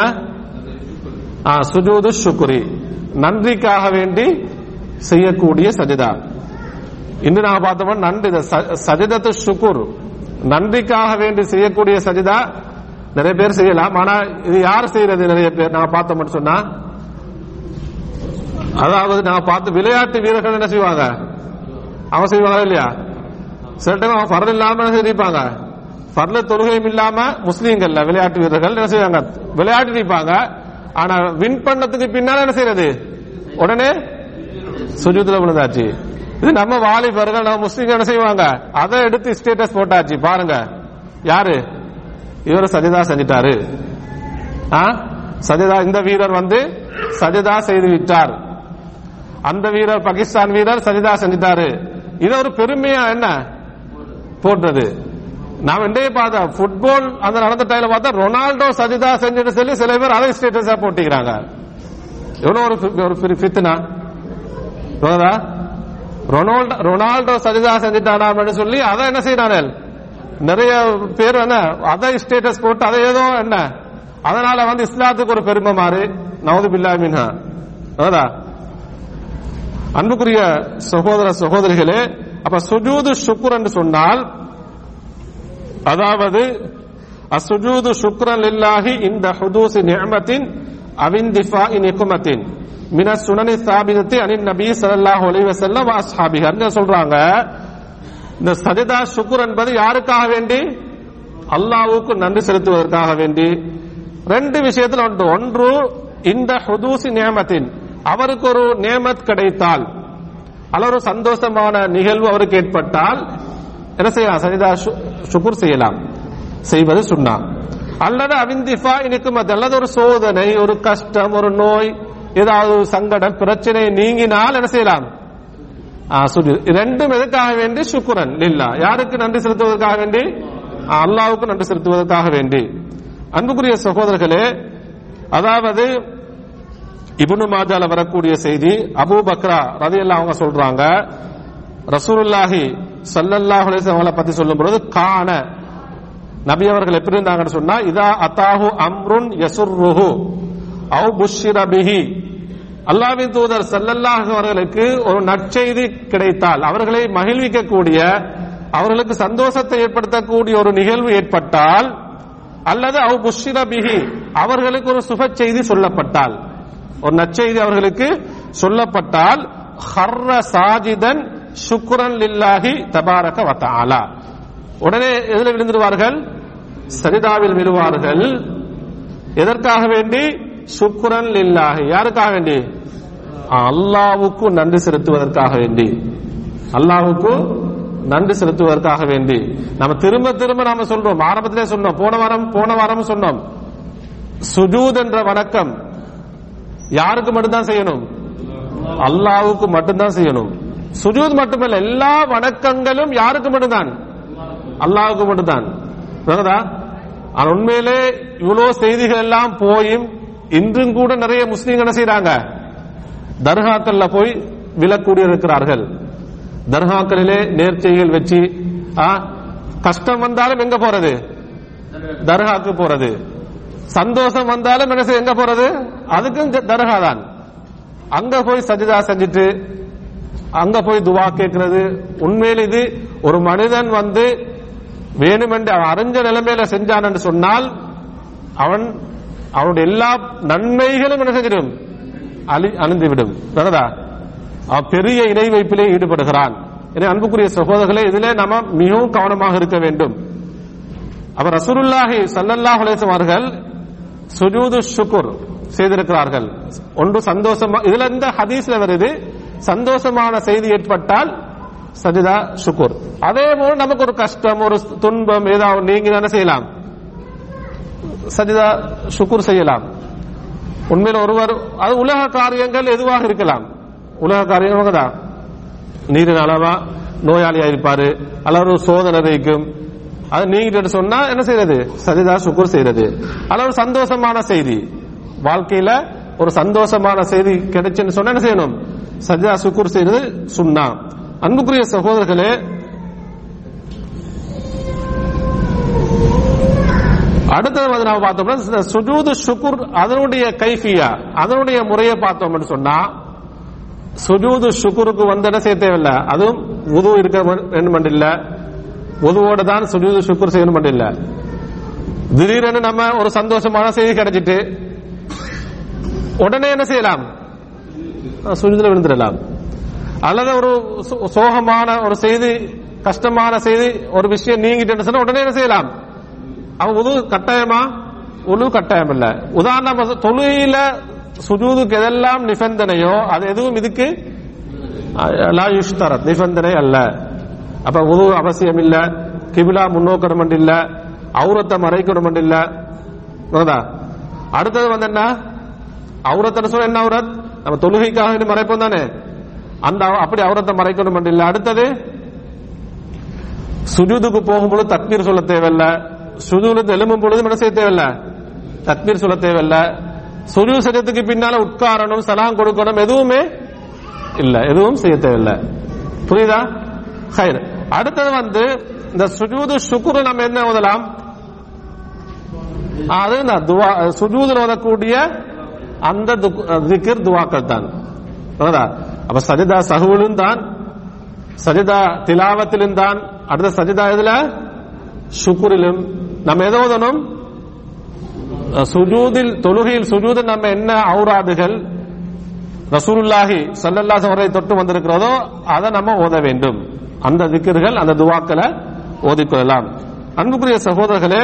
ஆ, சுஜூது சுக்குரி நன்றிக்காக வேண்டி செய்யக்கூடிய சஜிதா. இன்று நாங்க பார்த்தோம் நன்றி. ச- சஜிதத்து சுக்குர் நன்றிக்காக வேண்டி செய்யக்கூடிய சஜிதா நிறைய பேர் செய்யலாம். ஆனா இது யார் செய்யறது நிறைய பேர் நாங்க பார்த்தோம்னு சொன்னா? அதாவது நாங்க பார்த்து விளையாட்டு வீரர்கள் என்ன செய்வாங்க? அவன் செய்வாங்களா இல்லையா? சில டைம் அவங்க ஃபர்ல் இல்லாம என்ன செய்திருப்பாங்க ஃபர்ல தொழுகையும் இல்லாம முஸ்லீம்கள்ல விளையாட்டு வீரர்கள் என்ன செய்வாங்க? விளையாட்டு நிற்பாங்க ஆனா வின் பண்ணதுக்கு பின்னால என்ன செய்யறது? உடனே சுஜூத்துல விழுந்தாச்சு. இது நம்ம வாலிபர்கள் நம்ம முஸ்லீம்கள் என்ன செய்வாங்க? அதை எடுத்து ஸ்டேட்டஸ் போட்டாச்சு. பாருங்க. யாரு? இவர் சஜிதா செஞ்சிட்டாரு. ஆ? சஜிதா இந்த வீரர் வந்து சஜிதா செய்து விட்டார். அந்த வீரர் பாகிஸ்தான் வீரர் சஜிதா செஞ்சிட்டாரு. இது ஒரு பெருமையா என்ன? போட்டது நாம் இன்றைய பார்த்தா ஃபுட்பால் அந்த நடந்த டைம்ல பார்த்தா ரொனால்டோ சஜிதா செஞ்சுட்டு சொல்லி சில பேர் அதை ஸ்டேட்டஸா போட்டிக்கிறாங்க. எவ்வளவு ஒரு ஒரு பெரிய ஃபித்னா ரொனால்டோ ரொனால்டோ சஜிதா அப்படின்னு சொல்லி அதை என்ன செய்யறார்கள் நிறைய பேர் என்ன அதை ஸ்டேட்டஸ் போட்டு அதை ஏதோ என்ன? அதனால வந்து இஸ்லாத்துக்கு ஒரு பெருமை மாறு நவது பில்லா மின்ஹா. அன்புக்குரிய சகோதர சகோதரிகளே அப்ப சுஜூது சுக்குர் என்று சொன்னால் அதாவது அசுஜூது சுக்ரன் இல்லாஹி இந்த ஹுதூசி நியமத்தின் அவிந்திஃபா இன் இக்குமத்தின் மின சுனனி ஸ்தாபிதத்தை அனின் நபி சல்லாஹ் ஒலிவ வஸல்லம் வ சொல்றாங்க இந்த சஜிதா சுக்குர் என்பது யாருக்காக வேண்டி? அல்லாவுக்கு நன்றி செலுத்துவதற்காக வேண்டி. ரெண்டு விஷயத்தில் ஒன்று ஒன்று இந்த ஹுதூசி நியமத்தின் அவருக்கு ஒரு நியமத் கிடைத்தால் அல்லது ஒரு சந்தோஷமான நிகழ்வு அவருக்கு ஏற்பட்டால் என்ன செய்யலாம்? சனிதா சு- சுக்குர் செய்யலாம். செய்வது சுண்ணா. அல்லது அவிந்திஃபா இனிக்குமத் அல்லது ஒரு சோதனை ஒரு கஷ்டம் ஒரு நோய் ஏதாவது ஒரு சங்கடம் பிரச்சனை நீங்கினால் என்ன செய்யலாம்? ஆ, ரெண்டும் எதுக்காக வேண்டி? சுக்குரன். இல்லா யாருக்கு நன்றி செலுத்துவதற்காக வேண்டி? அல்லாவுக்கு நன்றி செலுத்துவதற்காக வேண்டி. அன்புக்குரிய சகோதரர்களே அதாவது இபுனு மாஜால வரக்கூடிய செய்தி அபூ பக்ரா ரதியல்லாஹு அவங்க சொல்றாங்க ரசூலுல்லாஹி ஸல்லல்லாஹு அவங்களை பத்தி சொல்லும் பொழுது காண. நபி அவர்கள் எப்படி இருந்தாங்கன்னு சொன்னா இதா அத்தாஹு அம்ருன் யசுர்ருஹு அவு புஷிர பிஹி. அல்லாவின் தூதர் ஸல்லல்லாஹு அவர்களுக்கு ஒரு நற்செய்தி கிடைத்தால் அவர்களை மகிழ்விக்கக்கூடிய அவர்களுக்கு சந்தோஷத்தை ஏற்படுத்தக்கூடிய ஒரு நிகழ்வு ஏற்பட்டால் அல்லது அவு புஷிர பிஹி அவர்களுக்கு ஒரு சுப செய்தி சொல்லப்பட்டால் ஒரு நற்செய்தி அவர்களுக்கு சொல்லப்பட்டால் ஹர்ர சாஜிதன் சுக்ரன் லில்லாஹி தபாரக வத்தாலா உடனே எதில் விழுந்துருவார்கள்? சரிதாவில் விழுவார்கள். எதற்காக வேண்டி? சுக்ரன் லில்லாஹி. யாருக்காக வேண்டி? அல்லாவுக்கு நன்றி செலுத்துவதற்காக வேண்டி. அல்லாவுக்கு நன்றி செலுத்துவதற்காக வேண்டி. நம்ம திரும்ப திரும்ப நாம சொல்றோம். ஆரம்பத்திலே சொன்னோம். போன வாரம் போன வாரம் சொன்னோம். சுஜூத் என்ற வணக்கம். யாருக்கு மட்டும்தான் செய்யணும்? அல்லாவுக்கு மட்டும்தான் செய்யணும். சுஜூத் மட்டுமல்ல எல்லா வணக்கங்களும் யாருக்கு மட்டும்தான்? அல்லாவுக்கு மட்டும்தான். புரியுதா? உண்மையிலே இவ்வளவு செய்திகள் எல்லாம் போயும் இன்றும் கூட நிறைய முஸ்லீம் என்ன செய்யறாங்க தர்காக்கள்ல போய் விழக்கூடியிருக்கிறார்கள். தர்காக்களிலே நேர்ச்சைகள் வச்சு ஆ, கஷ்டம் வந்தாலும் எங்க போறது? தர்காக்கு போறது. சந்தோஷம் வந்தாலும் என்ன எங்க போறது? அதுக்கும் த- தர்கா தான் அங்க போய் சஜிதா செஞ்சுட்டு அங்க போய் துவா கேட்கிறது உண்மையில் இது ஒரு மனிதன் வந்து வேணுமென்று அவன் அறிஞ்ச நிலைமையில செஞ்சான் என்று சொன்னால் அவன் அவனுடைய எல்லா நன்மைகளும் என்ன செஞ்சிடும்? அழி அணிந்துவிடும் அவன் பெரிய இணை வைப்பிலே ஈடுபடுகிறான். எனவே அன்புக்குரிய சகோதரர்களே இதிலே நாம மிகவும் கவனமாக இருக்க வேண்டும். அவர் ரசூலுல்லாஹி சல்லல்லாஹ் அவர்கள் சுஜூது ஷுக்குர் செய்திருக்கிறார்கள். ஒன்று சந்தோஷமா இதுல இந்த ஹதீஸ்ல வருது சந்தோஷமான செய்தி ஏற்பட்டால் சஜிதா ஷுக்குர். அதே போல நமக்கு ஒரு கஷ்டம் ஒரு துன்பம் ஏதாவது நீங்க என்ன செய்யலாம். சஜிதா ஷுக்குர் செய்யலாம். உண்மையில் ஒருவர் அது உலக காரியங்கள் எதுவாக இருக்கலாம். உலக காரியங்கள் தான் நீரின் அளவா நோயாளியா இருப்பாரு அல்லது ஒரு சோதனை இருக்கும் அது நீங்கிட்டு சொன்னா என்ன செய்யறது சஜிதா சுக்குர் செய்யறது அல்லது ஒரு சந்தோஷமான செய்தி. வாழ்க்கையில ஒரு சந்தோஷமான செய்தி கிடைச்சுன்னு சொன்னா என்ன செய்யணும்? சஜிதா சுக்குர் செய்யறது சுண்ணா அன்புக்குரிய சகோதரர்களே அடுத்தது வந்து நாம பார்த்தோம்னா சுஜூது சுக்குர் அதனுடைய கைஃபியா அதனுடைய முறையை பார்த்தோம்னு சொன்னா சுஜூது ஷுக்குருக்கு வந்து என்ன செய்ய தேவையில்ல? அதுவும் உது இருக்க வேண்டும் இல்ல. உதவோட தான் சுஜூது சுக்குர் செய்யணும் இல்ல திடீரென நம்ம ஒரு சந்தோஷமான செய்தி கிடைச்சிட்டு உடனே என்ன செய்யலாம்? சுஜூதுல விழுந்துடலாம். அல்லது ஒரு சோ- சோகமான ஒரு செய்தி கஷ்டமான செய்தி ஒரு விஷயம் நீங்கிட்டு சொன்னா உடனே என்ன செய்யலாம்? அவன் உது கட்டாயமா? உழு கட்டாயம் இல்ல. உதாரணம் தொழுகையில சுஜூதுக்கு எதெல்லாம் நிபந்தனையோ அது எதுவும் இதுக்கு? நிபந்தனை அல்ல. அப்ப உது அவசியம் இல்ல கிபிலா முன்னோக்கணும் இல்ல அவுரத்தை மறைக்கணும் இல்ல. அடுத்தது வந்து என்ன? அவுரத்தை சொல்ல என்ன அவுரத் நம்ம தொழுகைக்காக மறைப்போம் தானே. அந்த அப்படி அவுரத்தை மறைக்கணும் இல்ல. அடுத்தது? சுஜூதுக்கு போகும்போது தக்பீர் சொல்ல தேவையில்ல. சுஜூதுல எழும்பும் பொழுது என்ன செய்ய தேவையில்ல? தக்பீர் சொல்ல தேவையில்ல. சுஜூ சஜத்துக்கு பின்னால உட்காரணும் சலாம் கொடுக்கணும் எதுவுமே இல்ல. எதுவும் செய்ய தேவையில்லை. புரியுதா? ஹைர். அடுத்தது வந்து இந்த சுஜூது சுக்குரு நம்ம என்ன ஓதலாம்? அது துவா சுஜூதில் ஓதக்கூடிய அந்த திக்ர் துவாக்கள் தான். அப்ப சஜிதா சஹுவிலும் தான் சஜிதா திலாவத்திலும் தான் அடுத்த சஜிதா இதுல சுக்குரிலும் நம்ம எதை ஓதணும்? சுஜூதில் தொழுகையில் சுஜூதில் நம்ம என்ன அவுராதுகள் ரசூலுல்லாஹி ஸல்லல்லாஹு அவரை தொட்டு வந்திருக்கிறதோ அதை நம்ம ஓத வேண்டும். அந்த திக்கர்கள் அந்த துவாக்களை ஓதிக்கொள்ளலாம். அன்புக்குரிய சகோதரர்களே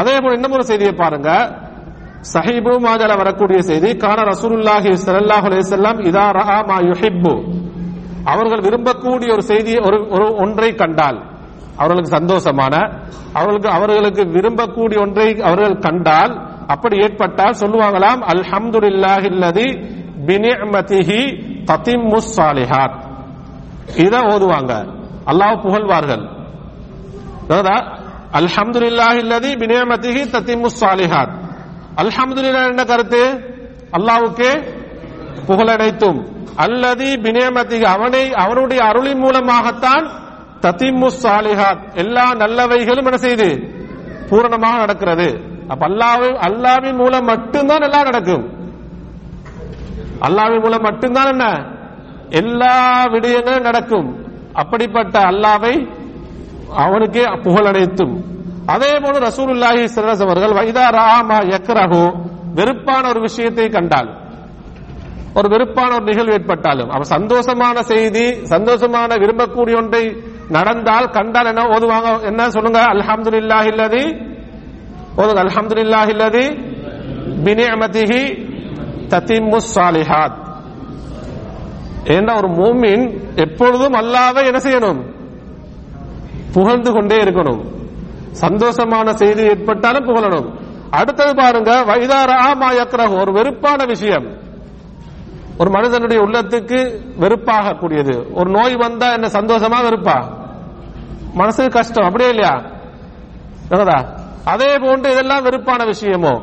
அதே போல இன்னும் ஒரு செய்தியை பாருங்க. சஹிபு மாஜால வரக்கூடிய செய்தி கான ரசூலுல்லாஹி ஸல்லல்லாஹு அலைஹி வஸல்லம் இதா ரஹா மா யுஹிப்பு. அவர்கள் விரும்பக்கூடிய ஒரு செய்தியை ஒரு ஒரு ஒன்றை கண்டால் அவர்களுக்கு சந்தோஷமான அவர்களுக்கு அவர்களுக்கு விரும்பக்கூடிய ஒன்றை அவர்கள் கண்டால் அப்படி ஏற்பட்டால் சொல்லுவாங்களாம் அல்ஹம்துலில்லாஹில்லதி பினிஅமதிஹி தத்திம்முஸ் சாலிஹாத் இத ஓதுவாங்க. அல்லாஹ் புகழ்வார்கள். அல்ஹம்துலில்லாஹில்லதி பினிஅமதிஹி தத்திமு சாலிஹாத் அல்ஹம்துலில்லாஹ் என்ன கருத்து? அல்லாவுக்கு புகழனைத்தும் அல்லதி பினேமதி அவனை அவனுடைய அருளின் மூலமாகத்தான் தத்திமு சாலிஹாத் எல்லா நல்லவைகளும் என்ன செய்து? பூரணமாக நடக்கிறது. அப்ப அல்லாவு அல்லாவின் மூலம் மட்டும்தான் எல்லாம் நடக்கும். அல்லாவின் மூலம் மட்டும்தான் என்ன? எல்லா விடயங்களும் நடக்கும். அப்படிப்பட்ட அல்லாவை அவனுக்கே புகழ் அனைத்தும் அதே போல ரசூலுல்லாஹி சிறஸ் அவர்கள் வைதா ராமா யக்ரஹு வெறுப்பான ஒரு விஷயத்தை கண்டால் ஒரு வெறுப்பான ஒரு நிகழ்வு ஏற்பட்டாலும் அவன் சந்தோஷமான செய்தி சந்தோஷமான விரும்பக்கூடிய ஒன்றை நடந்தால் கண்டால் என்ன ஓதுவாங்க? என்ன சொல்லுங்க? அல்ஹம்துலில்லாஹி இல்லதி ஓதுங்க அல்ஹம்துலில்லாஹி இல்லதி பினிஅமதிஹி தத்திம்மு சாலிஹாத் ஏன்னா ஒரு மூமின் எப்பொழுதும் அல்லாத என்ன செய்யணும்? புகழ்ந்து கொண்டே இருக்கணும். சந்தோஷமான செய்தி ஏற்பட்டாலும் புகழணும். அடுத்தது பாருங்க வைதாரா மாயக்ரஹு ஒரு வெறுப்பான விஷயம். ஒரு மனிதனுடைய உள்ளத்துக்கு வெறுப்பாக கூடியது ஒரு நோய் வந்தா என்ன சந்தோஷமா வெறுப்பா? மனசுக்கு கஷ்டம் அப்படியே இல்லையா? அதே போன்று இதெல்லாம் வெறுப்பான விஷயமோ?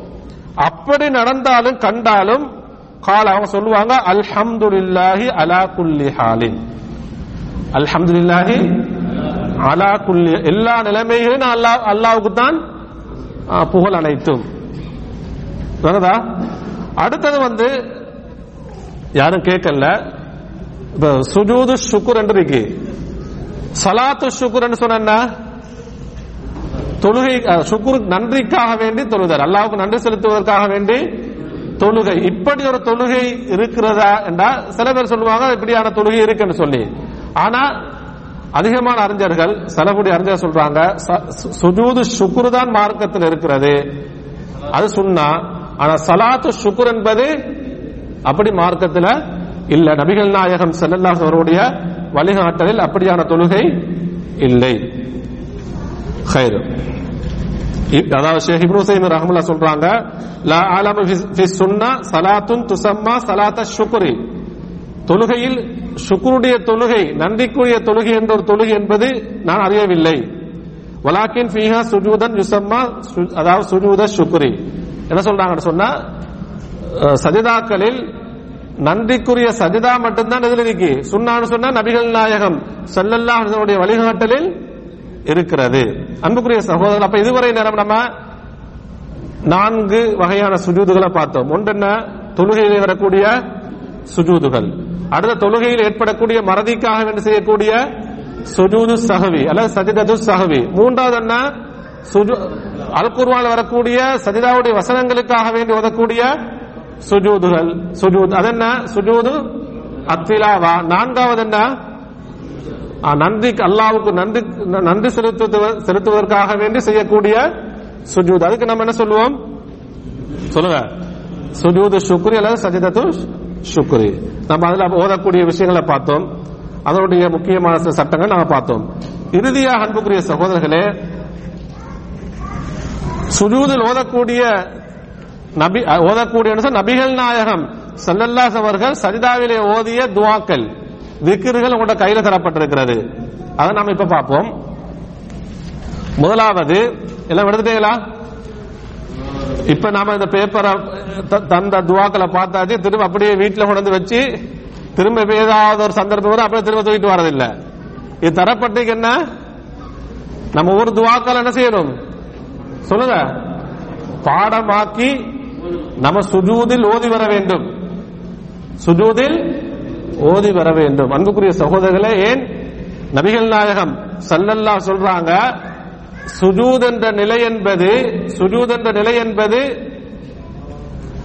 அப்படி நடந்தாலும் கண்டாலும் கால அவங்க சொல்லுவாங்க அல்ஹம்துலில்லாஹி அலா குல்லி ஹாலின். அல்ஹம்துலில்லாஹி அலா குல்லி எல்லா நிலைமைகளும் அல்லாஹ் அல்லாவுக்கு தான் புகழ் அனைத்தும். அடுத்தது வந்து யாரும் கேட்கல இப்ப சுஜூது சுக்குர் என்று இருக்கு. சலாத்து சுக்குர் என்று சொன்ன என்ன? தொழுகை அஹ், சுக்குர் நன்றிக்காக வேண்டி தொழுதார். அல்லாவுக்கு நன்றி செலுத்துவதற்காக வேண்டி தொழுகை இப்படி ஒரு தொழுகை இருக்கிறதா என்றா சில பேர் சொல்லுவாங்க இப்படியான தொழுகை இருக்குன்னு சொல்லி ஆனா அதிகமான அறிஞர்கள் சிலபடி அறிஞர் சொல்றாங்க ச- சு- சுஜூது சுக்குரு தான் மார்க்கத்தில் இருக்கிறது அது சுன்னா ஆனா சலாத்து சுக்குர் என்பது அப்படி மார்க்கத்துல இல்ல நபிகள் நாயகம் ஸல்லல்லாஹு அவருடைய வழிகாட்டலில் அப்படியான தொழுகை இல்லை خير அதாவது ஷேக் இப்னு ரஹமுல்லா சொல்றாங்க லா ஆலமு ஃபி- சுன்னா சலாத்துன் துசம்மா சலாத்த ஷுக்ரி. தொழுகையில் ஷுக்ருடைய தொழுகை நன்றிக்குரிய தொழுகை என்ற ஒரு தொழுகை என்பது நான் அறியவில்லை. வலாக்கின் ஃபீஹா சுஜூதன் யுசம்மா அதாவது சுஜூத ஷுக்ரி. என்ன சொல்றாங்கன்னு சொன்னா சஜிதாக்களில் நன்றிக்குரிய சஜிதா மட்டும்தான் இதுல இருக்கு சுன்னான்னு சொன்னா நபிகள் நாயகம் ஸல்லல்லாஹு வழிகாட்டலில் இருக்கிறது. அன்புக்குரிய சகோதரர் அப்ப இதுவரை நேரம் நம்ம நான்கு வகையான சுஜூதுகளை பார்த்தோம். ஒன்று என்ன தொழுகையில் வரக்கூடிய சுஜூதுகள். அடுத்த தொழுகையில் ஏற்படக்கூடிய மறதிக்காக வேண்டி செய்யக்கூடிய? சுஜூது சஹவி அல்லது சஜிதது சஹவி. மூன்றாவது என்ன? சுஜு அல் வரக்கூடிய சஜிதாவுடைய வசனங்களுக்காக வேண்டி ஓதக்கூடிய சுஜூதுகள். சுஜூத் அது என்ன சுஜூது அத்திலாவா. நான்காவது என்ன? நன்றிக்கு நன்றி அல்லாவுக்கு நன்றி நன்றி செலுத்துவ- செலுத்துவதற்காக வேண்டி செய்யக்கூடிய சுஜூத். அதுக்கு நம்ம என்ன சொல்லுவோம்? சொல்லுங்க. சுஜூது சுக்ரி அல்லது சஜிதத்து சுக்ரி நம்ம அதுல ஓதக்கூடிய விஷயங்களை பார்த்தோம். அதனுடைய முக்கியமான சில சட்டங்கள் நாம பார்த்தோம். இறுதியாக அன்புக்குரிய சகோதரர்களே சுஜூதில் ஓதக்கூடிய நபி ஓதக்கூடிய நபிகள் நாயகம் ஸல்லல்லாஹு அவர்கள் சரிதாவிலே ஓதிய துவாக்கள். திக்ருகள் உங்களோட கையில தரப்பட்டிருக்கிறது. அதை நாம இப்ப பார்ப்போம். முதலாவது எல்லாம் எடுத்துட்டீங்களா? இப்ப நாம இந்த பேப்பரை த- தந்த துவாக்களை பார்த்தாச்சு திரும்ப அப்படியே வீட்டுல கொண்டு வந்து வச்சு திரும்ப ஏதாவது ஒரு சந்தர்ப்பம் வரும் அப்படியே திரும்ப தூக்கிட்டு வரதில்லை. இது தரப்பட்டதுக்கு என்ன? நம்ம ஒரு துவாக்கள் என்ன செய்யணும்? சொல்லுங்க. பாடமாக்கி நம்ம சுஜூதில் ஓதி வர வேண்டும். சுஜூதில் ஓதி வர வேண்டும். அன்புக்குரிய சகோதரர்களே ஏன்? நபிகள் நாயகம் சல்லல்லா சொல்றாங்க சுஜூத் என்ற நிலை என்பது சுஜூத் என்ற நிலை என்பது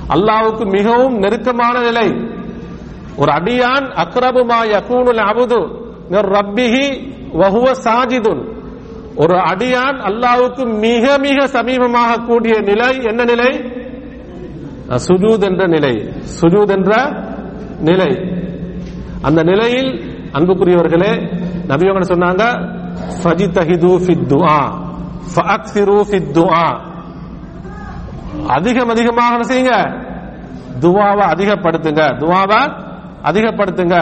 அல்லாவுக்கு மிகவும் நெருக்கமான நிலை. ஒரு அடியான் அக்ரபுமா யகூனுல் அபுது ரப்பிஹி வஹுவ சாஜிதுன். ஒரு அடியான் அல்லாவுக்கு மிக மிக சமீபமாக கூடிய நிலை என்ன நிலை? சுஜூத் என்ற நிலை. சுஜூத் என்ற நிலை. அந்த நிலையில் அன்புக்குரியவர்களே நபியவங்க சொன்னாங்க அதிகம் அதிகமாக செய்யுங்க? துவாவை அதிகப்படுத்துங்க. துவாவை அதிகப்படுத்துங்க.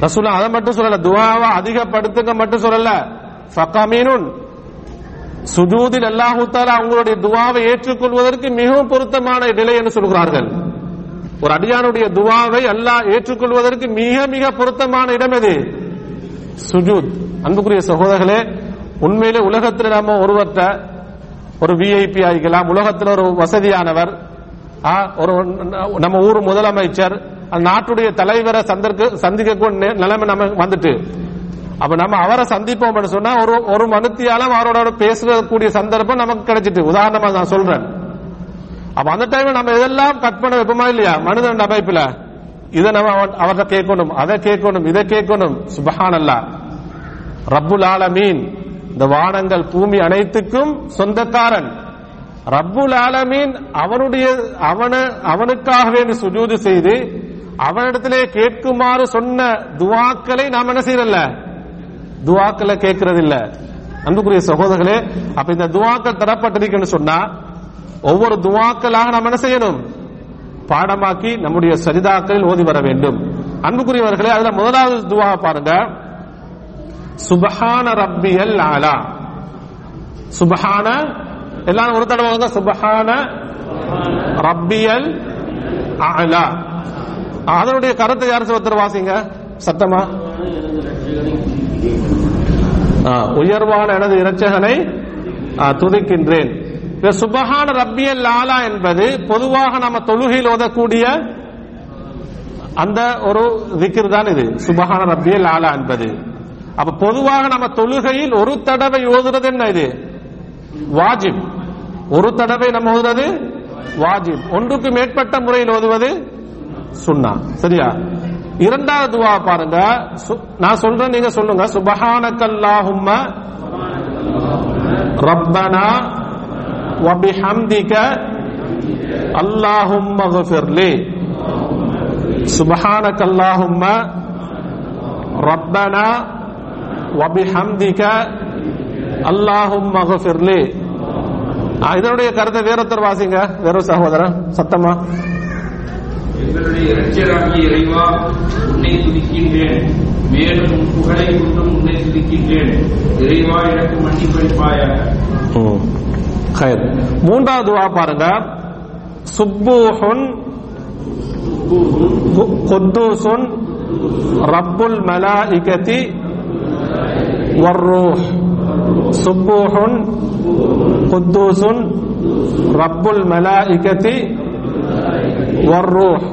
ரசூலா அதை மட்டும் சொல்லல துவாவை அதிகப்படுத்துங்க மட்டும் சொல்லல. ஃபகமீனுன் சுஜூதில் அல்லாஹு தாலா அவங்களுடைய துவாவை ஏற்றுக்கொள்வதற்கு மிகவும் பொருத்தமான நிலை என்று சொல்கிறார்கள். ஒரு அடியானுடைய துவாவை அல்லாஹ் ஏற்றுக்கொள்வதற்கு மிக மிக பொருத்தமான இடம் எது? சுஜூத். அன்புக்குரிய சகோதரர்களே உண்மையிலே உலகத்தில் நாம ஒருவர்கிட்ட ஒரு விஐபி ஆகிக்கலாம் உலகத்தில் ஒரு வசதியானவர் ஒரு நம்ம ஊர் முதலமைச்சர் அந்த நாட்டுடைய தலைவரை சந்திக்க சந்திக்க நிலைமை நம்ம வந்துட்டு. அப்ப நம்ம அவரை சந்திப்போம் சொன்னா ஒரு ஒரு மனுத்தியாலும் அவரோட பேசக்கூடிய சந்தர்ப்பம் நமக்கு கிடைச்சிட்டு. உதாரணமா நான் சொல்றேன். அப்ப அந்த டைம்ல நம்ம இதெல்லாம் கட் பண்ண வைப்போமா இல்லையா? மனிதன் அமைப்புல இதை நம்ம அவன்- கேட்கணும். அதை கேட்கணும். இதை கேட்கணும். சுபஹான் அல்லா ரப்புல் ஆலமீன். இந்த வானங்கள் பூமி அனைத்துக்கும் சொந்தக்காரன். ரப்புல் ஆலமீன் அவனுடைய அவன அவனுக்காக வேண்டி சுஜூது செய்து அவனிடத்திலே கேட்குமாறு சொன்ன துவாக்களை நாம் என்ன செய்யறல்ல துவாக்களை கேட்கறது இல்ல அன்புக்குரிய சகோதரர்களே அப்ப இந்த துவாக்கள் தரப்பட்டிருக்குன்னு சொன்னா ஒவ்வொரு துவாக்களாக நாம் என்ன செய்யணும்? பாடமாக்கி நம்முடைய சரிதாக்களில் ஓதி வர வேண்டும். அன்புக்குரியவர்களே அதுல முதலாவது துவா பாருங்க. சுபஹான ரப்பியல் ஆலா சுபஹான எல்லாரும் ஒரு தடவை வாங்க. சுபஹான ரப்பியல் ஆலா அதனுடைய கருத்தை யாரும் ஒருத்தர் வாசிங்க? சத்தமா? உயர்வான எனது இறைச்சகனை துதிக்கின்றேன். இந்த சுபஹான ரப்பியல் லாலா என்பது பொதுவாக நம்ம தொழுகையில் ஓதக்கூடிய அந்த ஒரு திக்ர் தான் இது. சுபஹான ரப்பியல் லாலா என்பது. அப்ப பொதுவாக நம்ம தொழுகையில் ஒரு தடவை ஓதுறது என்ன இது? வாஜிப். ஒரு தடவை நம்ம ஓதுறது வாஜிப். ஒன்றுக்கு மேற்பட்ட முறையில் ஓதுவது சுன்னா. சரியா? இரண்டாவது துவா பாருங்க. சு- நான் சொல்றேன் நீங்க சொல்லுங்க. சுபஹானக்கல்லாஹும்ம ரப்பனா வபிஹம்திக அல்லாஹும்ம கஃபிர்லி சுபஹானக்கல்லாஹும்ம ரப்பனா வபிஹம்திக அல்லாஹும்ம கஃபிர்லி ஆ, இதனுடைய கருத்தை வேறொருத்தர் வாசிங்க. வேற சகோதரன் சத்தமா எங்களுடைய இரட்சராகிய இறைவா உன்னை துதிக்கின்றேன். மேலும் புகழை கொண்டும் உன்னை துதிக்கின்றேன். இறைவா எனக்கு மன்னிப்பளிப்பாயாக. خير. மூன்றாவது துவா பாருங்க சுப்பூஹுன் கு- குத்தூசுன் ரப்புல் மலாயிகதி வர்ரூஹ் சுப்பூஹுன் குத்தூசுன் ரப்புல் மலாயிகதி வர்ரூஹ்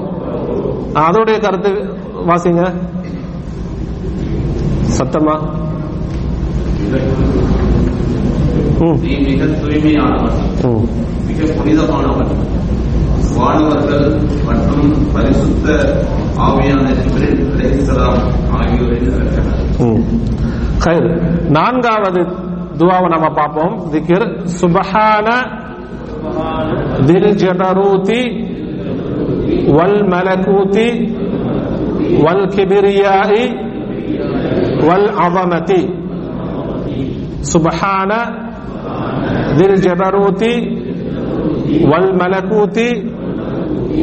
அதோடைய கருத்து வாசிங்க சத்தமா ம் நீ மிக தூய்மையானவர் மிக புனிதமானவர் வானவர்கள் மற்றும் பரிசுத்த ஆவியான நான்காவது துவாவை நம்ம பார்ப்போம் திகிர் சுபஹான தில் ஜடரூதி வல் மலகூதி வல் கிபிரியாயி வல் அவமதி சுபஹான ذي ஜபரூதி வல் மலகூதி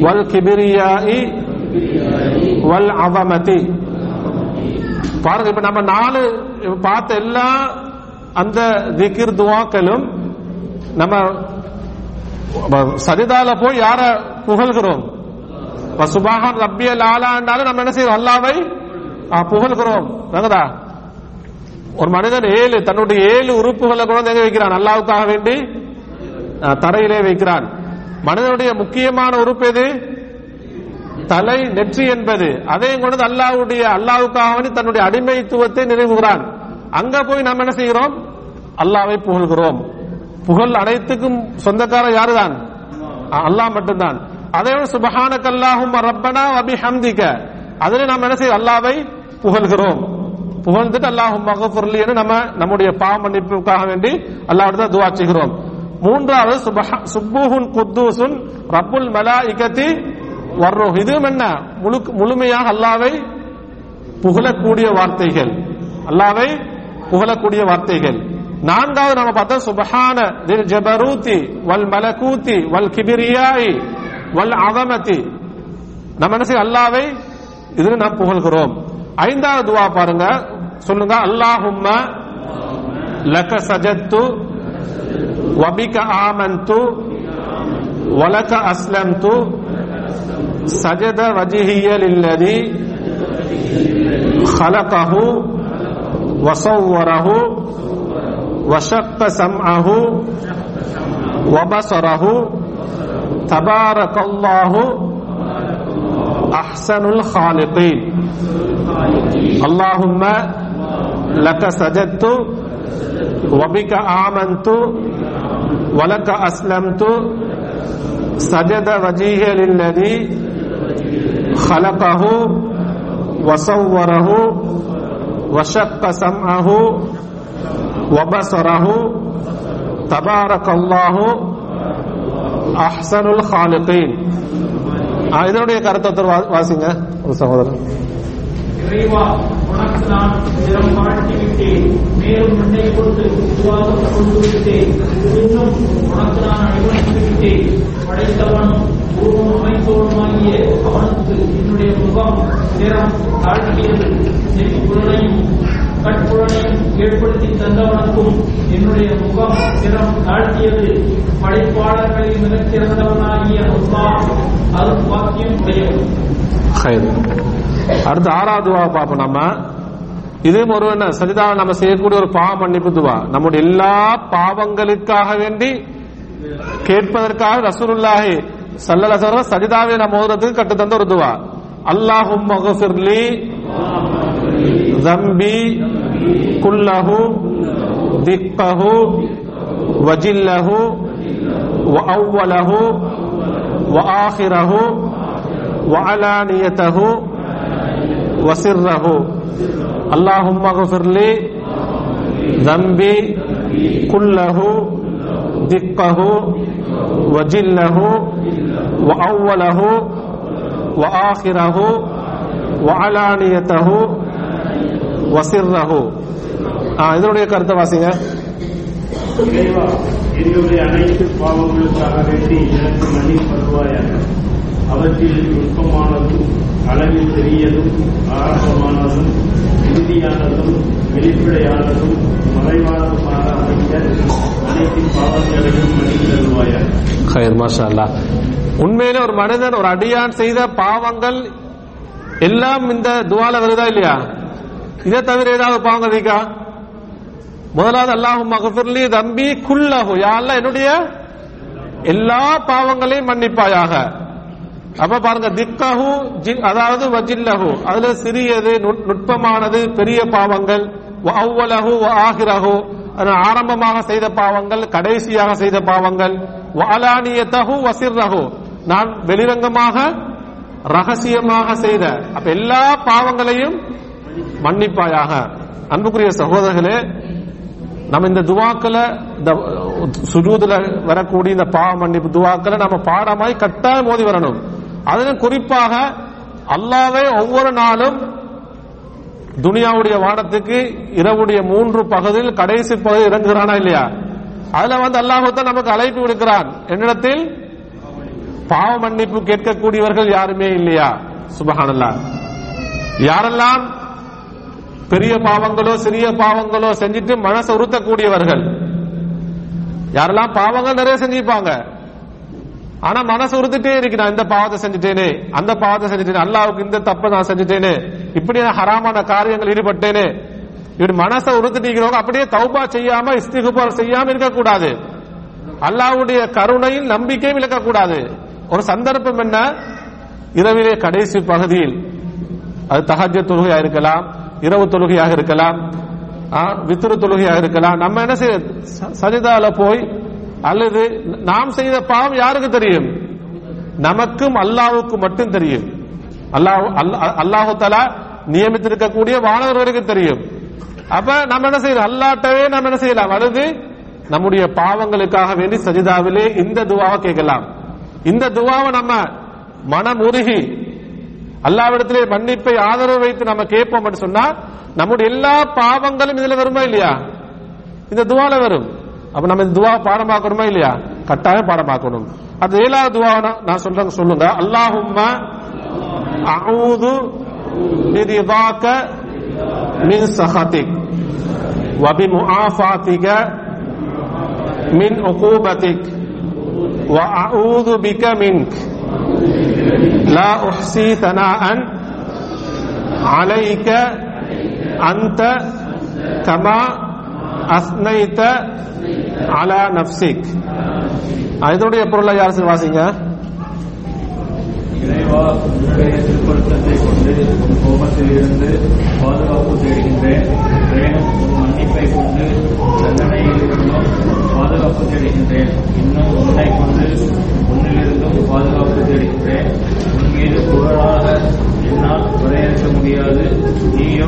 வல் வல் அவமதி பாருங்க இப்ப நம்ம நாலு பார்த்த எல்லா அந்த திகிர் துவாக்களும் நம்ம சரிதால போய் யார புகழ்கிறோம்? இப்ப சுபாஹான் ரப்பியல் ஆலாண்டாலும் நம்ம என்ன செய்யறோம்? அல்லாவை புகழ்கிறோம். விளங்குதா ஒரு மனிதன் ஏழு தன்னுடைய ஏழு உறுப்புகளை கூட எங்க வைக்கிறான். அல்லாவுக்காக வேண்டி தரையிலே வைக்கிறான். மனிதனுடைய முக்கியமான உறுப்பு எது? தலை நெற்றி என்பது. அதையும் கொண்டு அல்லாவுடைய அல்லாவுக்காக வேண்டி தன்னுடைய அடிமைத்துவத்தை நினைவுகிறான். அங்க போய் நாம் என்ன செய்கிறோம்? அல்லாவை புகழ்கிறோம். புகழ் அனைத்துக்கும் சொந்தக்காரர் யாருதான்? அல்லாஹ் மட்டும்தான். அதே சுபஹான கல்லாஹும் ரப்பனா அபி ஹம்திக்க அதில் நாம் என்ன செய்ய அல்லாவை புகழ்கிறோம். புகழ்ந்துட்டு அல்லாஹும் மகஃபுர்லி என்று நம்ம நம்முடைய பாவ மன்னிப்புக்காக வேண்டி அல்லாஹ்விடத்தில் துவா செய்கிறோம். மூன்றாவது சுப்புஹுன் குத்தூசுன் ரப்புல் இகதி வர்றோம் இதுவும் என்ன? முழு முழுமையாக அல்லாவை புகழக்கூடிய வார்த்தைகள். அல்லாவை புகழக்கூடிய வார்த்தைகள். நான்காவது நம்ம பார்த்தா சுபஹான தில் ஜபரூத்தி வல் மலகூத்தி வல் கிபிரியாய் வல் அவமதி நம்ம என்ன செய்ய அல்லாவை இதில் நாம் புகழ்கிறோம். ஐந்தாவது துவா பாருங்க சொல்லுங்க அல்லாஹும்ம லக சஜத்து வபிக ஆமந்து வலக அஸ்லம்து சஜத வஜிஹிய லில்லதி خلقه وصوره وشق سمعه وبصره تبارك الله احسن الخالقين اللهم لك سجدت وبك امنت ولك اسلمت سجد وجهي للذي خلقه وصوره وشق سمعه وبصره تبارك الله احسن الخالقين ஆ, இதனுடைய கருத்தை ஒருத்தர் வா- வாசிங்க ஒரு சகோதரர் இறைவா உனக்கு நான் நிறம் வாழ்த்தி விட்டேன் மேலும் உன்னை கொண்டு உருவாக கொண்டு விட்டேன் இன்னும் உனக்கு நான் அடிபணித்து விட்டேன் படைத்தவன் உருவம் அமைத்தவனுமாகிய அவனுக்கு என்னுடைய முகம் நிறம் தாழ்த்தியது செவிப்புலனையும் கட்புலனையும் ஏற்படுத்தி தந்தவனுக்கும் என்னுடைய முகம் நிறம் தாழ்த்தியது படைப்பாளர்களில் மிகச்சிறந்தவனாகிய அருள் வாக்கியம் உடையவன். ஹைர். அடுத்து ஆறாவது துவா பார்ப்போம் நம்ம இதுவும் ஒரு என்ன சஜிதாவை நம்ம செய்யக்கூடிய ஒரு பாவ மன்னிப்பு துவா நம்முடைய எல்லா பாவங்களுக்காக வேண்டி கேட்பதற்காக ரசூலுல்லாஹி ஸல்லல்லாஹு அலைஹி வஸல்லம் சஜிதாவை நம்ம ஓதுறதுக்கு கட்டு தந்த ஒரு துவா அல்லாஹும் மகஃபிர்லி ذنبي كله دقه وجله وأوله وآخره وعلانيته وسره اللهم اغفر لي ذنبي كله دقه وجله وأوله وآخره وعلانيته وسره ஆ, இதனுடைய கருத்தை வாசிங்க இறைவா என்னுடைய அனைத்து பாவங்களுக்காக வேண்டி எனக்கு மன்னிப்பு வருவாயாக அவற்றில் நுட்பமானதும் அளவில் பெரியதும் ஆரம்பமானதும் இறுதியானதும் வெளிப்படையானதும் மறைவானதுமாக அமைந்த அனைத்து பாவங்களையும் மனிதர்வாயா தருவாயாக. உண்மையிலே ஒரு மனிதன் ஒரு அடியான் செய்த பாவங்கள் எல்லாம் இந்த துவால வருதா இல்லையா? இதை தவிர ஏதாவது பாவங்கள் இருக்கா? முதலாவது அல்லாஹு மகஃபிர்லி தம்பி குல்லஹு. யா என்னுடைய எல்லா பாவங்களையும் மன்னிப்பாயாக. அப்ப பாருங்க திக்கஹு ஜி- அதாவது வஜில்லஹு. அதுல சிறியது நுட்- நுட்பமானது பெரிய பாவங்கள். வ அவ்வலஹு ஆகிரஹு. ஆரம்பமாக செய்த பாவங்கள் கடைசியாக செய்த பாவங்கள். வ அலானியத்தஹு வசிர்ரஹு நான் வெளிரங்கமாக ரகசியமாக செய்த அப்ப எல்லா பாவங்களையும் மன்னிப்பாயாக. அன்புக்குரிய சகோதரர்களே நம்ம இந்த துவாக்களை இந்த சுஜூதுல வரக்கூடிய இந்த பாவ மன்னிப்பு துவாக்களை நம்ம பாடமாய் கட்டாயம் மோதி வரணும். அதிலும் குறிப்பாக அல்லாவே ஒவ்வொரு நாளும் துனியாவுடைய வானத்துக்கு இரவுடைய மூன்று பகுதியில் கடைசி பகுதி இறங்குகிறானா இல்லையா? அதுல வந்து அல்லாஹத்தான் நமக்கு அழைப்பு விடுக்கிறான். என்னிடத்தில் பாவ மன்னிப்பு கேட்கக்கூடியவர்கள் யாருமே இல்லையா? சுபஹானல்லா யாரெல்லாம் பெரிய பாவங்களோ சிறிய பாவங்களோ செஞ்சுட்டு மனசை உறுத்தக்கூடியவர்கள் யாரெல்லாம் பாவங்கள் நிறைய செஞ்சிருப்பாங்க ஆனா மனசு உறுத்திட்டே இருக்கு நான் இந்த பாவத்தை செஞ்சுட்டேனே அந்த பாவத்தை செஞ்சுட்டேனே அல்லாவுக்கு இந்த தப்பை நான் செஞ்சுட்டேனே இப்படி நான் ஹராமான காரியங்கள் ஈடுபட்டேனே. இப்படி மனசை உறுத்திட்டு அப்படியே தௌபா செய்யாம இஸ்திகுபார் செய்யாம இருக்கக்கூடாது. அல்லாவுடைய கருணையில் நம்பிக்கையும் இழக்கக்கூடாது. ஒரு சந்தர்ப்பம் என்ன? இரவிலே கடைசி பகுதியில் அது தகஜ தொழுகையாக இருக்கலாம் இரவு தொழுகையாக இருக்கலாம் வித்திரு வித்துரு தொழுகையாக இருக்கலாம். நம்ம என்ன செய்ய ச- சஜிதால போய் அல்லது நாம் செய்த பாவம் யாருக்கு தெரியும்? நமக்கும் அல்லாவுக்கு மட்டும் தெரியும். அல்லாஹ் அல்லாஹு தலா நியமித்திருக்கக்கூடிய வானவர்களுக்கு தெரியும். அப்ப நம்ம என்ன செய்யலாம்? அல்லாட்டவே நம்ம என்ன செய்யலாம்? அழுது நம்முடைய பாவங்களுக்காக வேண்டி சஜிதாவிலே இந்த துவாவை கேட்கலாம். இந்த துவாவை நம்ம மனம் உருகி அல்லாவிடத்திலே மன்னிப்பை ஆதரவு வைத்து நம்ம கேட்போம் சொன்னா நம்முடைய எல்லா பாவங்களும் இதுல வருமா இல்லையா? இந்த துவால வரும். அப்ப நம்ம இந்த துவா பாடமாக்கணுமா இல்லையா கட்டாயம் பாடமாக்கணும் அது ஏழாவது துவா நான் சொல்றேன் சொல்லுங்க அல்லாஹும்ம அஊது பிரிதாக்க மின் சஹதிக் وبمعافاتك من عقوبتك وأعوذ بك منك لا أحصي ثناء عليك أنت كما أثنيت அலா நப்சிக் அதனுடைய பொருளை யார் வாசிங்க இறைவா உன்னுடைய திருப்பழுத்தத்தை கொண்டு உன் பாதுகாப்பு தேடுகின்றேன். மேலும் உன் மன்னிப்பை கொண்டு தண்டனையிலிருந்தும் பாதுகாப்பு தேடுகின்றேன். இன்னும் உன்னை கொண்டு உன்னிலிருந்தும் பாதுகாப்பு தேடுகின்றேன். உன் மீது புகழாக என்னால் வரையறுக்க முடியாது. நீயோ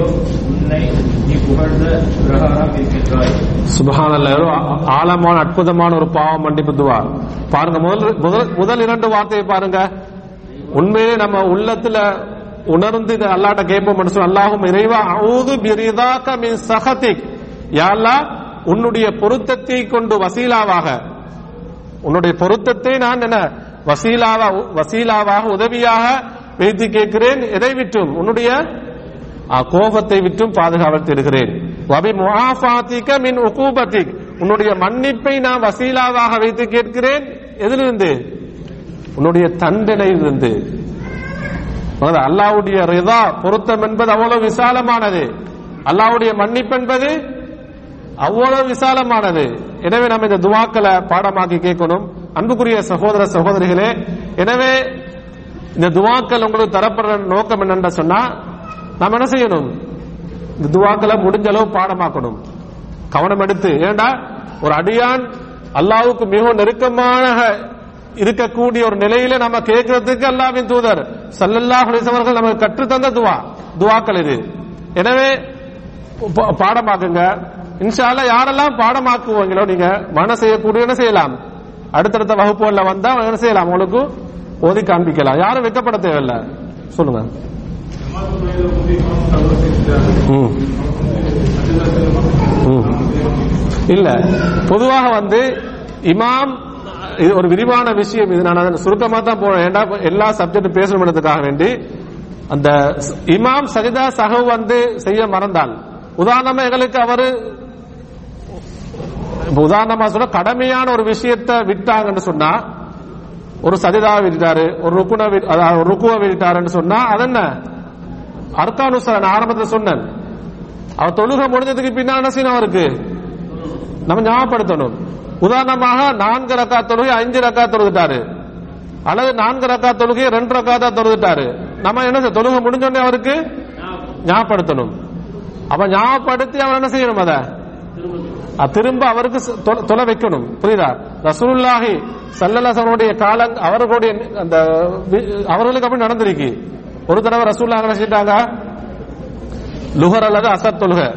உன்னை நீ புகழ்ந்த பிரகாரம் இருக்கின்றாய். சுபஹானல்லாஹ் ஆ- ஆழமான அற்புதமான ஒரு பாவம் மன்னிப்பு துவா. பாருங்க முதல் முதல் முதல் இரண்டு வார்த்தையை பாருங்க. உண்மையிலே நம்ம உள்ளத்துல உணர்ந்து இதை அல்லாட்ட கேட்போம் மனுஷன் அல்லாஹும் இறைவா அவுது பிரிதாக்க மின் சகதிக் யா உன்னுடைய பொருத்தத்தை கொண்டு வசீலாவாக. உன்னுடைய பொருத்தத்தை நான் என்ன வசீலாவா வசீலாவாக உதவியாக வைத்து கேட்கிறேன் எதை விட்டும்? உன்னுடைய கோபத்தை விட்டும் பாதுகாவல் தேடுகிறேன் வபி முஆஃபாத்திக மின் உகூபத்திக். உன்னுடைய மன்னிப்பை நான் வசீலாவாக வைத்து கேட்கிறேன் எதிலிருந்து? உன்னுடைய தண்டனையிலிருந்து. வந்து அல்லாவுடைய ரிதா பொருத்தம் என்பது அவ்வளவு விசாலமானது. அல்லாவுடைய மன்னிப்பு என்பது அவ்வளவு விசாலமானது. எனவே நம்ம இந்த துவாக்களை பாடமாக்கி கேட்கணும். அன்புக்குரிய சகோதர சகோதரிகளே எனவே இந்த துவாக்கள் உங்களுக்கு தரப்படுற நோக்கம் என்னன்னு சொன்னா நாம் என்ன செய்யணும்? இந்த துவாக்களை முடிஞ்ச அளவு பாடமாக்கணும். கவனம் எடுத்து ஏண்டா? ஒரு அடியான் அல்லாவுக்கு மிகவும் நெருக்கமான இருக்கக்கூடிய ஒரு நிலையில நம்ம கேட்கறதுக்கு அல்லாவின் தூதர் சல்லல்லா அலைஹி நமக்கு அவர்கள் நமக்கு கற்றுத்தந்த துவா துவாக்கள் இது. எனவே பா- பாடமாக்குங்க. இன்ஷா யாரெல்லாம் பாடமாக்குவீங்களோ நீங்க மன செய்யக்கூடிய என்ன செய்யலாம். அடுத்தடுத்த வகுப்புகள்ல வந்தா என்ன செய்யலாம். உங்களுக்கு ஓதி காண்பிக்கலாம். யாரும் வெக்கப்பட தேவையில்ல. சொல்லுங்க. ம். இல்ல. பொதுவாக வந்து இமாம் இது ஒரு விரிவான விஷயம். இது நான் சுருக்கமா தான் போறேன். ஏன்டா எல்லா சப்ஜெக்ட் பேசணும்ன்றதுக்காக வேண்டி அந்த இமாம் சஜிதா சகவு வந்து செய்ய மறந்தால் உதாரணமா எங்களுக்கு அவரு உதாரணமா சொன்னா கடமையான ஒரு விஷயத்தை விட்டாங்கன்னு சொன்னா ஒரு சஜிதா விட்டாரு ஒரு ருக்குன அதாவது ஒரு ருக்குவ விட்டாருன்னு சொன்னா அது என்ன? அர்கானுசரன் நான் ஆரம்பத்தில் சொன்னேன். அவர் தொழுக முடிஞ்சதுக்கு பின்னால் என்ன செய்யணும் அவருக்கு? நம்ம ஞாபகப்படுத்தணும். உதாரணமாக நான்கு ரக்கா தொழுகை அஞ்சு ரக்கா தொழுதுட்டாரு. அல்லது நான்கு ரக்கா தொழுகை ரெண்டு ரக்கா தான் தொழுதுட்டாரு. நம்ம என்ன செய்ய- தொழுகை முடிஞ்சோடனே அவருக்கு ஞாபகப்படுத்தணும். அப்ப ஞாபகப்படுத்தி அவர் என்ன செய்யணும் அத? திரும்ப அவருக்கு தொலை வைக்கணும். புரியுதா? ரசூல்லாஹி சல்லல்லாசனுடைய காலம் அவர்களுடைய அந்த அவர்களுக்கு அப்படி நடந்திருக்கு. ஒரு தடவை ரசூலுல்லாஹ் என்ன செஞ்சிட்டாங்க? லுகர் அல்லது அசத் தொழுக.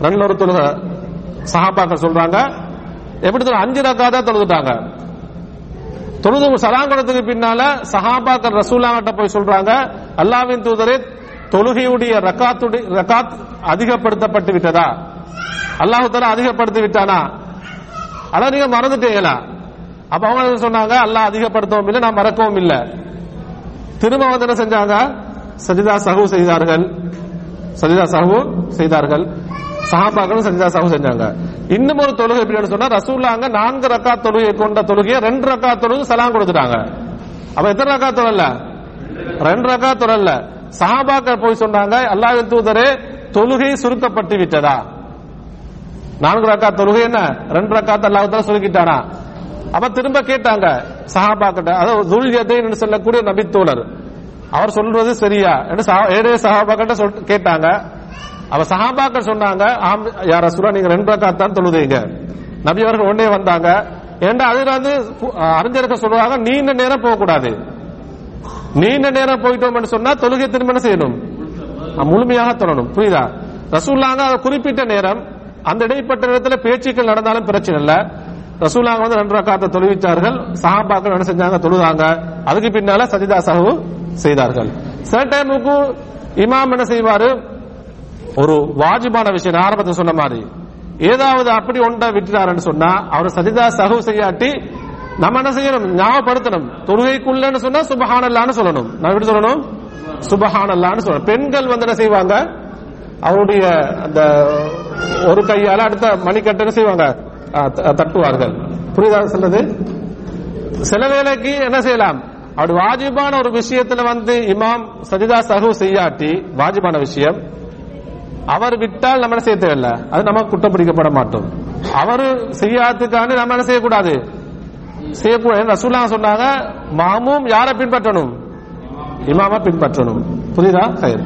ரெண்டு ஒரு தொழுக. சஹாபாக்கள் சொல்றாங்க எப்படி சொல்ல அஞ்சு ரக்கா தான் தொழுதுட்டாங்க. தொழுது சலாம் கொடுத்ததுக்கு பின்னால சஹாபாக்கள் ரசூல்லாங்கிட்ட போய் சொல்றாங்க அல்லாவின் தூதரே தொழுகையுடைய ரக்காத்துடைய ரக்காத் அதிகப்படுத்தப்பட்டு விட்டதா? அல்லாஹு தலா அதிகப்படுத்தி விட்டானா? அதான் நீங்க மறந்துட்டீங்களா? அப்ப அவங்க சொன்னாங்க அல்லாஹ் அதிகப்படுத்தவும் இல்லை நான் மறக்கவும் இல்லை. திரும்ப வந்து என்ன செஞ்சாங்க? சஜிதா சகு செய்தார்கள். சஜிதா சகு செய்தார்கள். சஹாபாக்களும் சஜிதா சஹு செஞ்சாங்க. இன்னும் ஒரு தொழுகை எப்படின்னு சொன்னா ரசூல்லாங்க நான்கு ரக்கா தொழுகை கொண்ட தொழுகையை ரெண்டு ரக்கா தொழுகை சலாம் கொடுத்துட்டாங்க. அப்ப எத்தனை ரக்கா தொழல? ரெண்டு ரக்கா தொழல. சஹாபாக்கள் போய் சொன்னாங்க அல்லாஹ் தூதரே தொழுகை சுருக்கப்பட்டு விட்டதா? நான்கு ரக்கா தொழுகை என்ன? ரெண்டு ரக்காத் அல்லாஹ் சுருக்கிட்டானா? அப்ப திரும்ப கேட்டாங்க சஹாபாக்கிட்ட. அதாவது துல்யதைன்னு சொல்லக்கூடிய நபித்தோழர். அவர் சொல்றது சரியா? என்று ஏழே சஹாபாக்கிட்ட சொல் கேட்டாங்க. அவ சஹாபாக்கள் சொன்னாங்க ஆம் யார சுரா நீங்க ரெண்டு ரக்காத் தான் தொழுதீங்க. நபி அவர்கள் ஒன்னே வந்தாங்க. ஏன்டா அதுல வந்து அறிஞருக்க சொல்லுவாங்க நீண்ட நேரம் போக கூடாது நீண்ட நேரம் போயிட்டோம்னு சொன்னா தொழுகை திரும்ப என்ன செய்யணும்? முழுமையாக தொழணும். புரியுதா? ரசூல்லாங்க அது குறிப்பிட்ட நேரம் அந்த இடைப்பட்ட நேரத்தில் பேச்சுக்கள் நடந்தாலும் பிரச்சனை இல்ல. ரசூலாங்க வந்து ரெண்டு ரக்காத்தை தொழுவிச்சார்கள். சஹாபாக்கள் என்ன செஞ்சாங்க? தொழுதாங்க. அதுக்கு பின்னால சஜிதா சஹு செய்தார்கள். சில டைமுக்கு இமாம் என்ன செய்வாரு? ஒரு வாஜிபான விஷயம் நான் ஆரம்பத்தில் சொன்ன மாதிரி. ஏதாவது அப்படி ஒன்றா விட்டுட்டாருன்னு சொன்னா அவர் சஜிதா சஹு செய்யாட்டி நம்ம என்ன செய்யணும்? ஞாபகப்படுத்தணும். தொழுகைக்குள்ளன்னு சொன்னா சுபஹானல்லான்னு சொல்லணும். நான் எப்படி சொல்லணும்? சுபஹானல்லான்னு சொல்லணும். பெண்கள் வந்து என்ன செய்வாங்க? அவருடைய அந்த ஒரு கையால அடுத்த மணிக்கட்டுன்னு செய்வாங்க? தட்டுவார்கள். புரியுதா சொல்றது? சில வேளைக்கு என்ன செய்யலாம்? அப்படி வாஜிபான ஒரு விஷயத்துல வந்து இமாம் சஜிதா சஹு செய்யாட்டி வாஜிபான விஷயம் அவர் விட்டால் நம்ம என்ன செய்ய தேவையில்ல? அது நம்ம குற்றப்பிடிக்கப்பட மாட்டோம். அவர் செய்யாததுக்கான நம்ம என்ன செய்யக்கூடாது? செய்யக்கூடாது ரசூல்லா சொன்னாங்க மாமும் யாரை பின்பற்றணும்? இமாம பின்பற்றணும். புரியுதா? சரி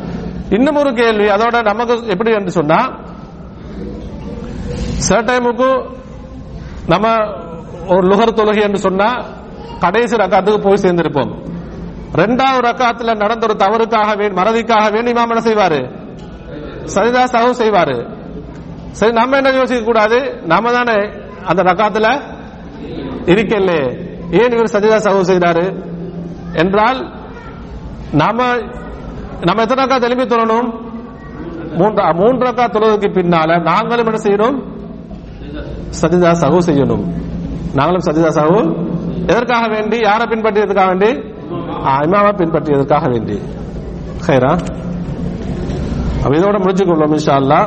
இன்னும் ஒரு கேள்வி அதோட நமக்கு எப்படி என்று சொன்னா சில டைமுக்கு நம்ம ஒரு லுகர் தொழுகை என்று சொன்னா கடைசி ரக்காத்துக்கு போய் சேர்ந்திருப்போம். ரெண்டாவது ரக்காத்துல நடந்த ஒரு தவறுக்காக வேண்டி மறதிக்காக வேண்டி இமாம் என்ன செய்வாரு? சரிதா சஹு செய்வாரு. சரி நம்ம என்ன யோசிக்க கூடாது? நாம தானே அந்த ரக்காத்துல இருக்கல ஏன் இவர் சஜிதா சஹு செய்கிறாரு என்றால் நாம நம்ம எத்தனை ரக்கா தெளிவு தொழணும்? மூன்று மூன்று ரக்கா தொழுவதற்கு பின்னால நாங்களும் என்ன செய்யணும்? சஜிதா சஹு செய்யணும். நாங்களும் சஜிதா சஹு எதற்காக வேண்டி? யாரை பின்பற்றியதுக்காக வேண்டி? ஆ, பின்பற்றியதற்காக வேண்டி. ஹைரா? அப்ப இதோட முடிச்சுக்கொள்வோம் இன்ஷா அல்லா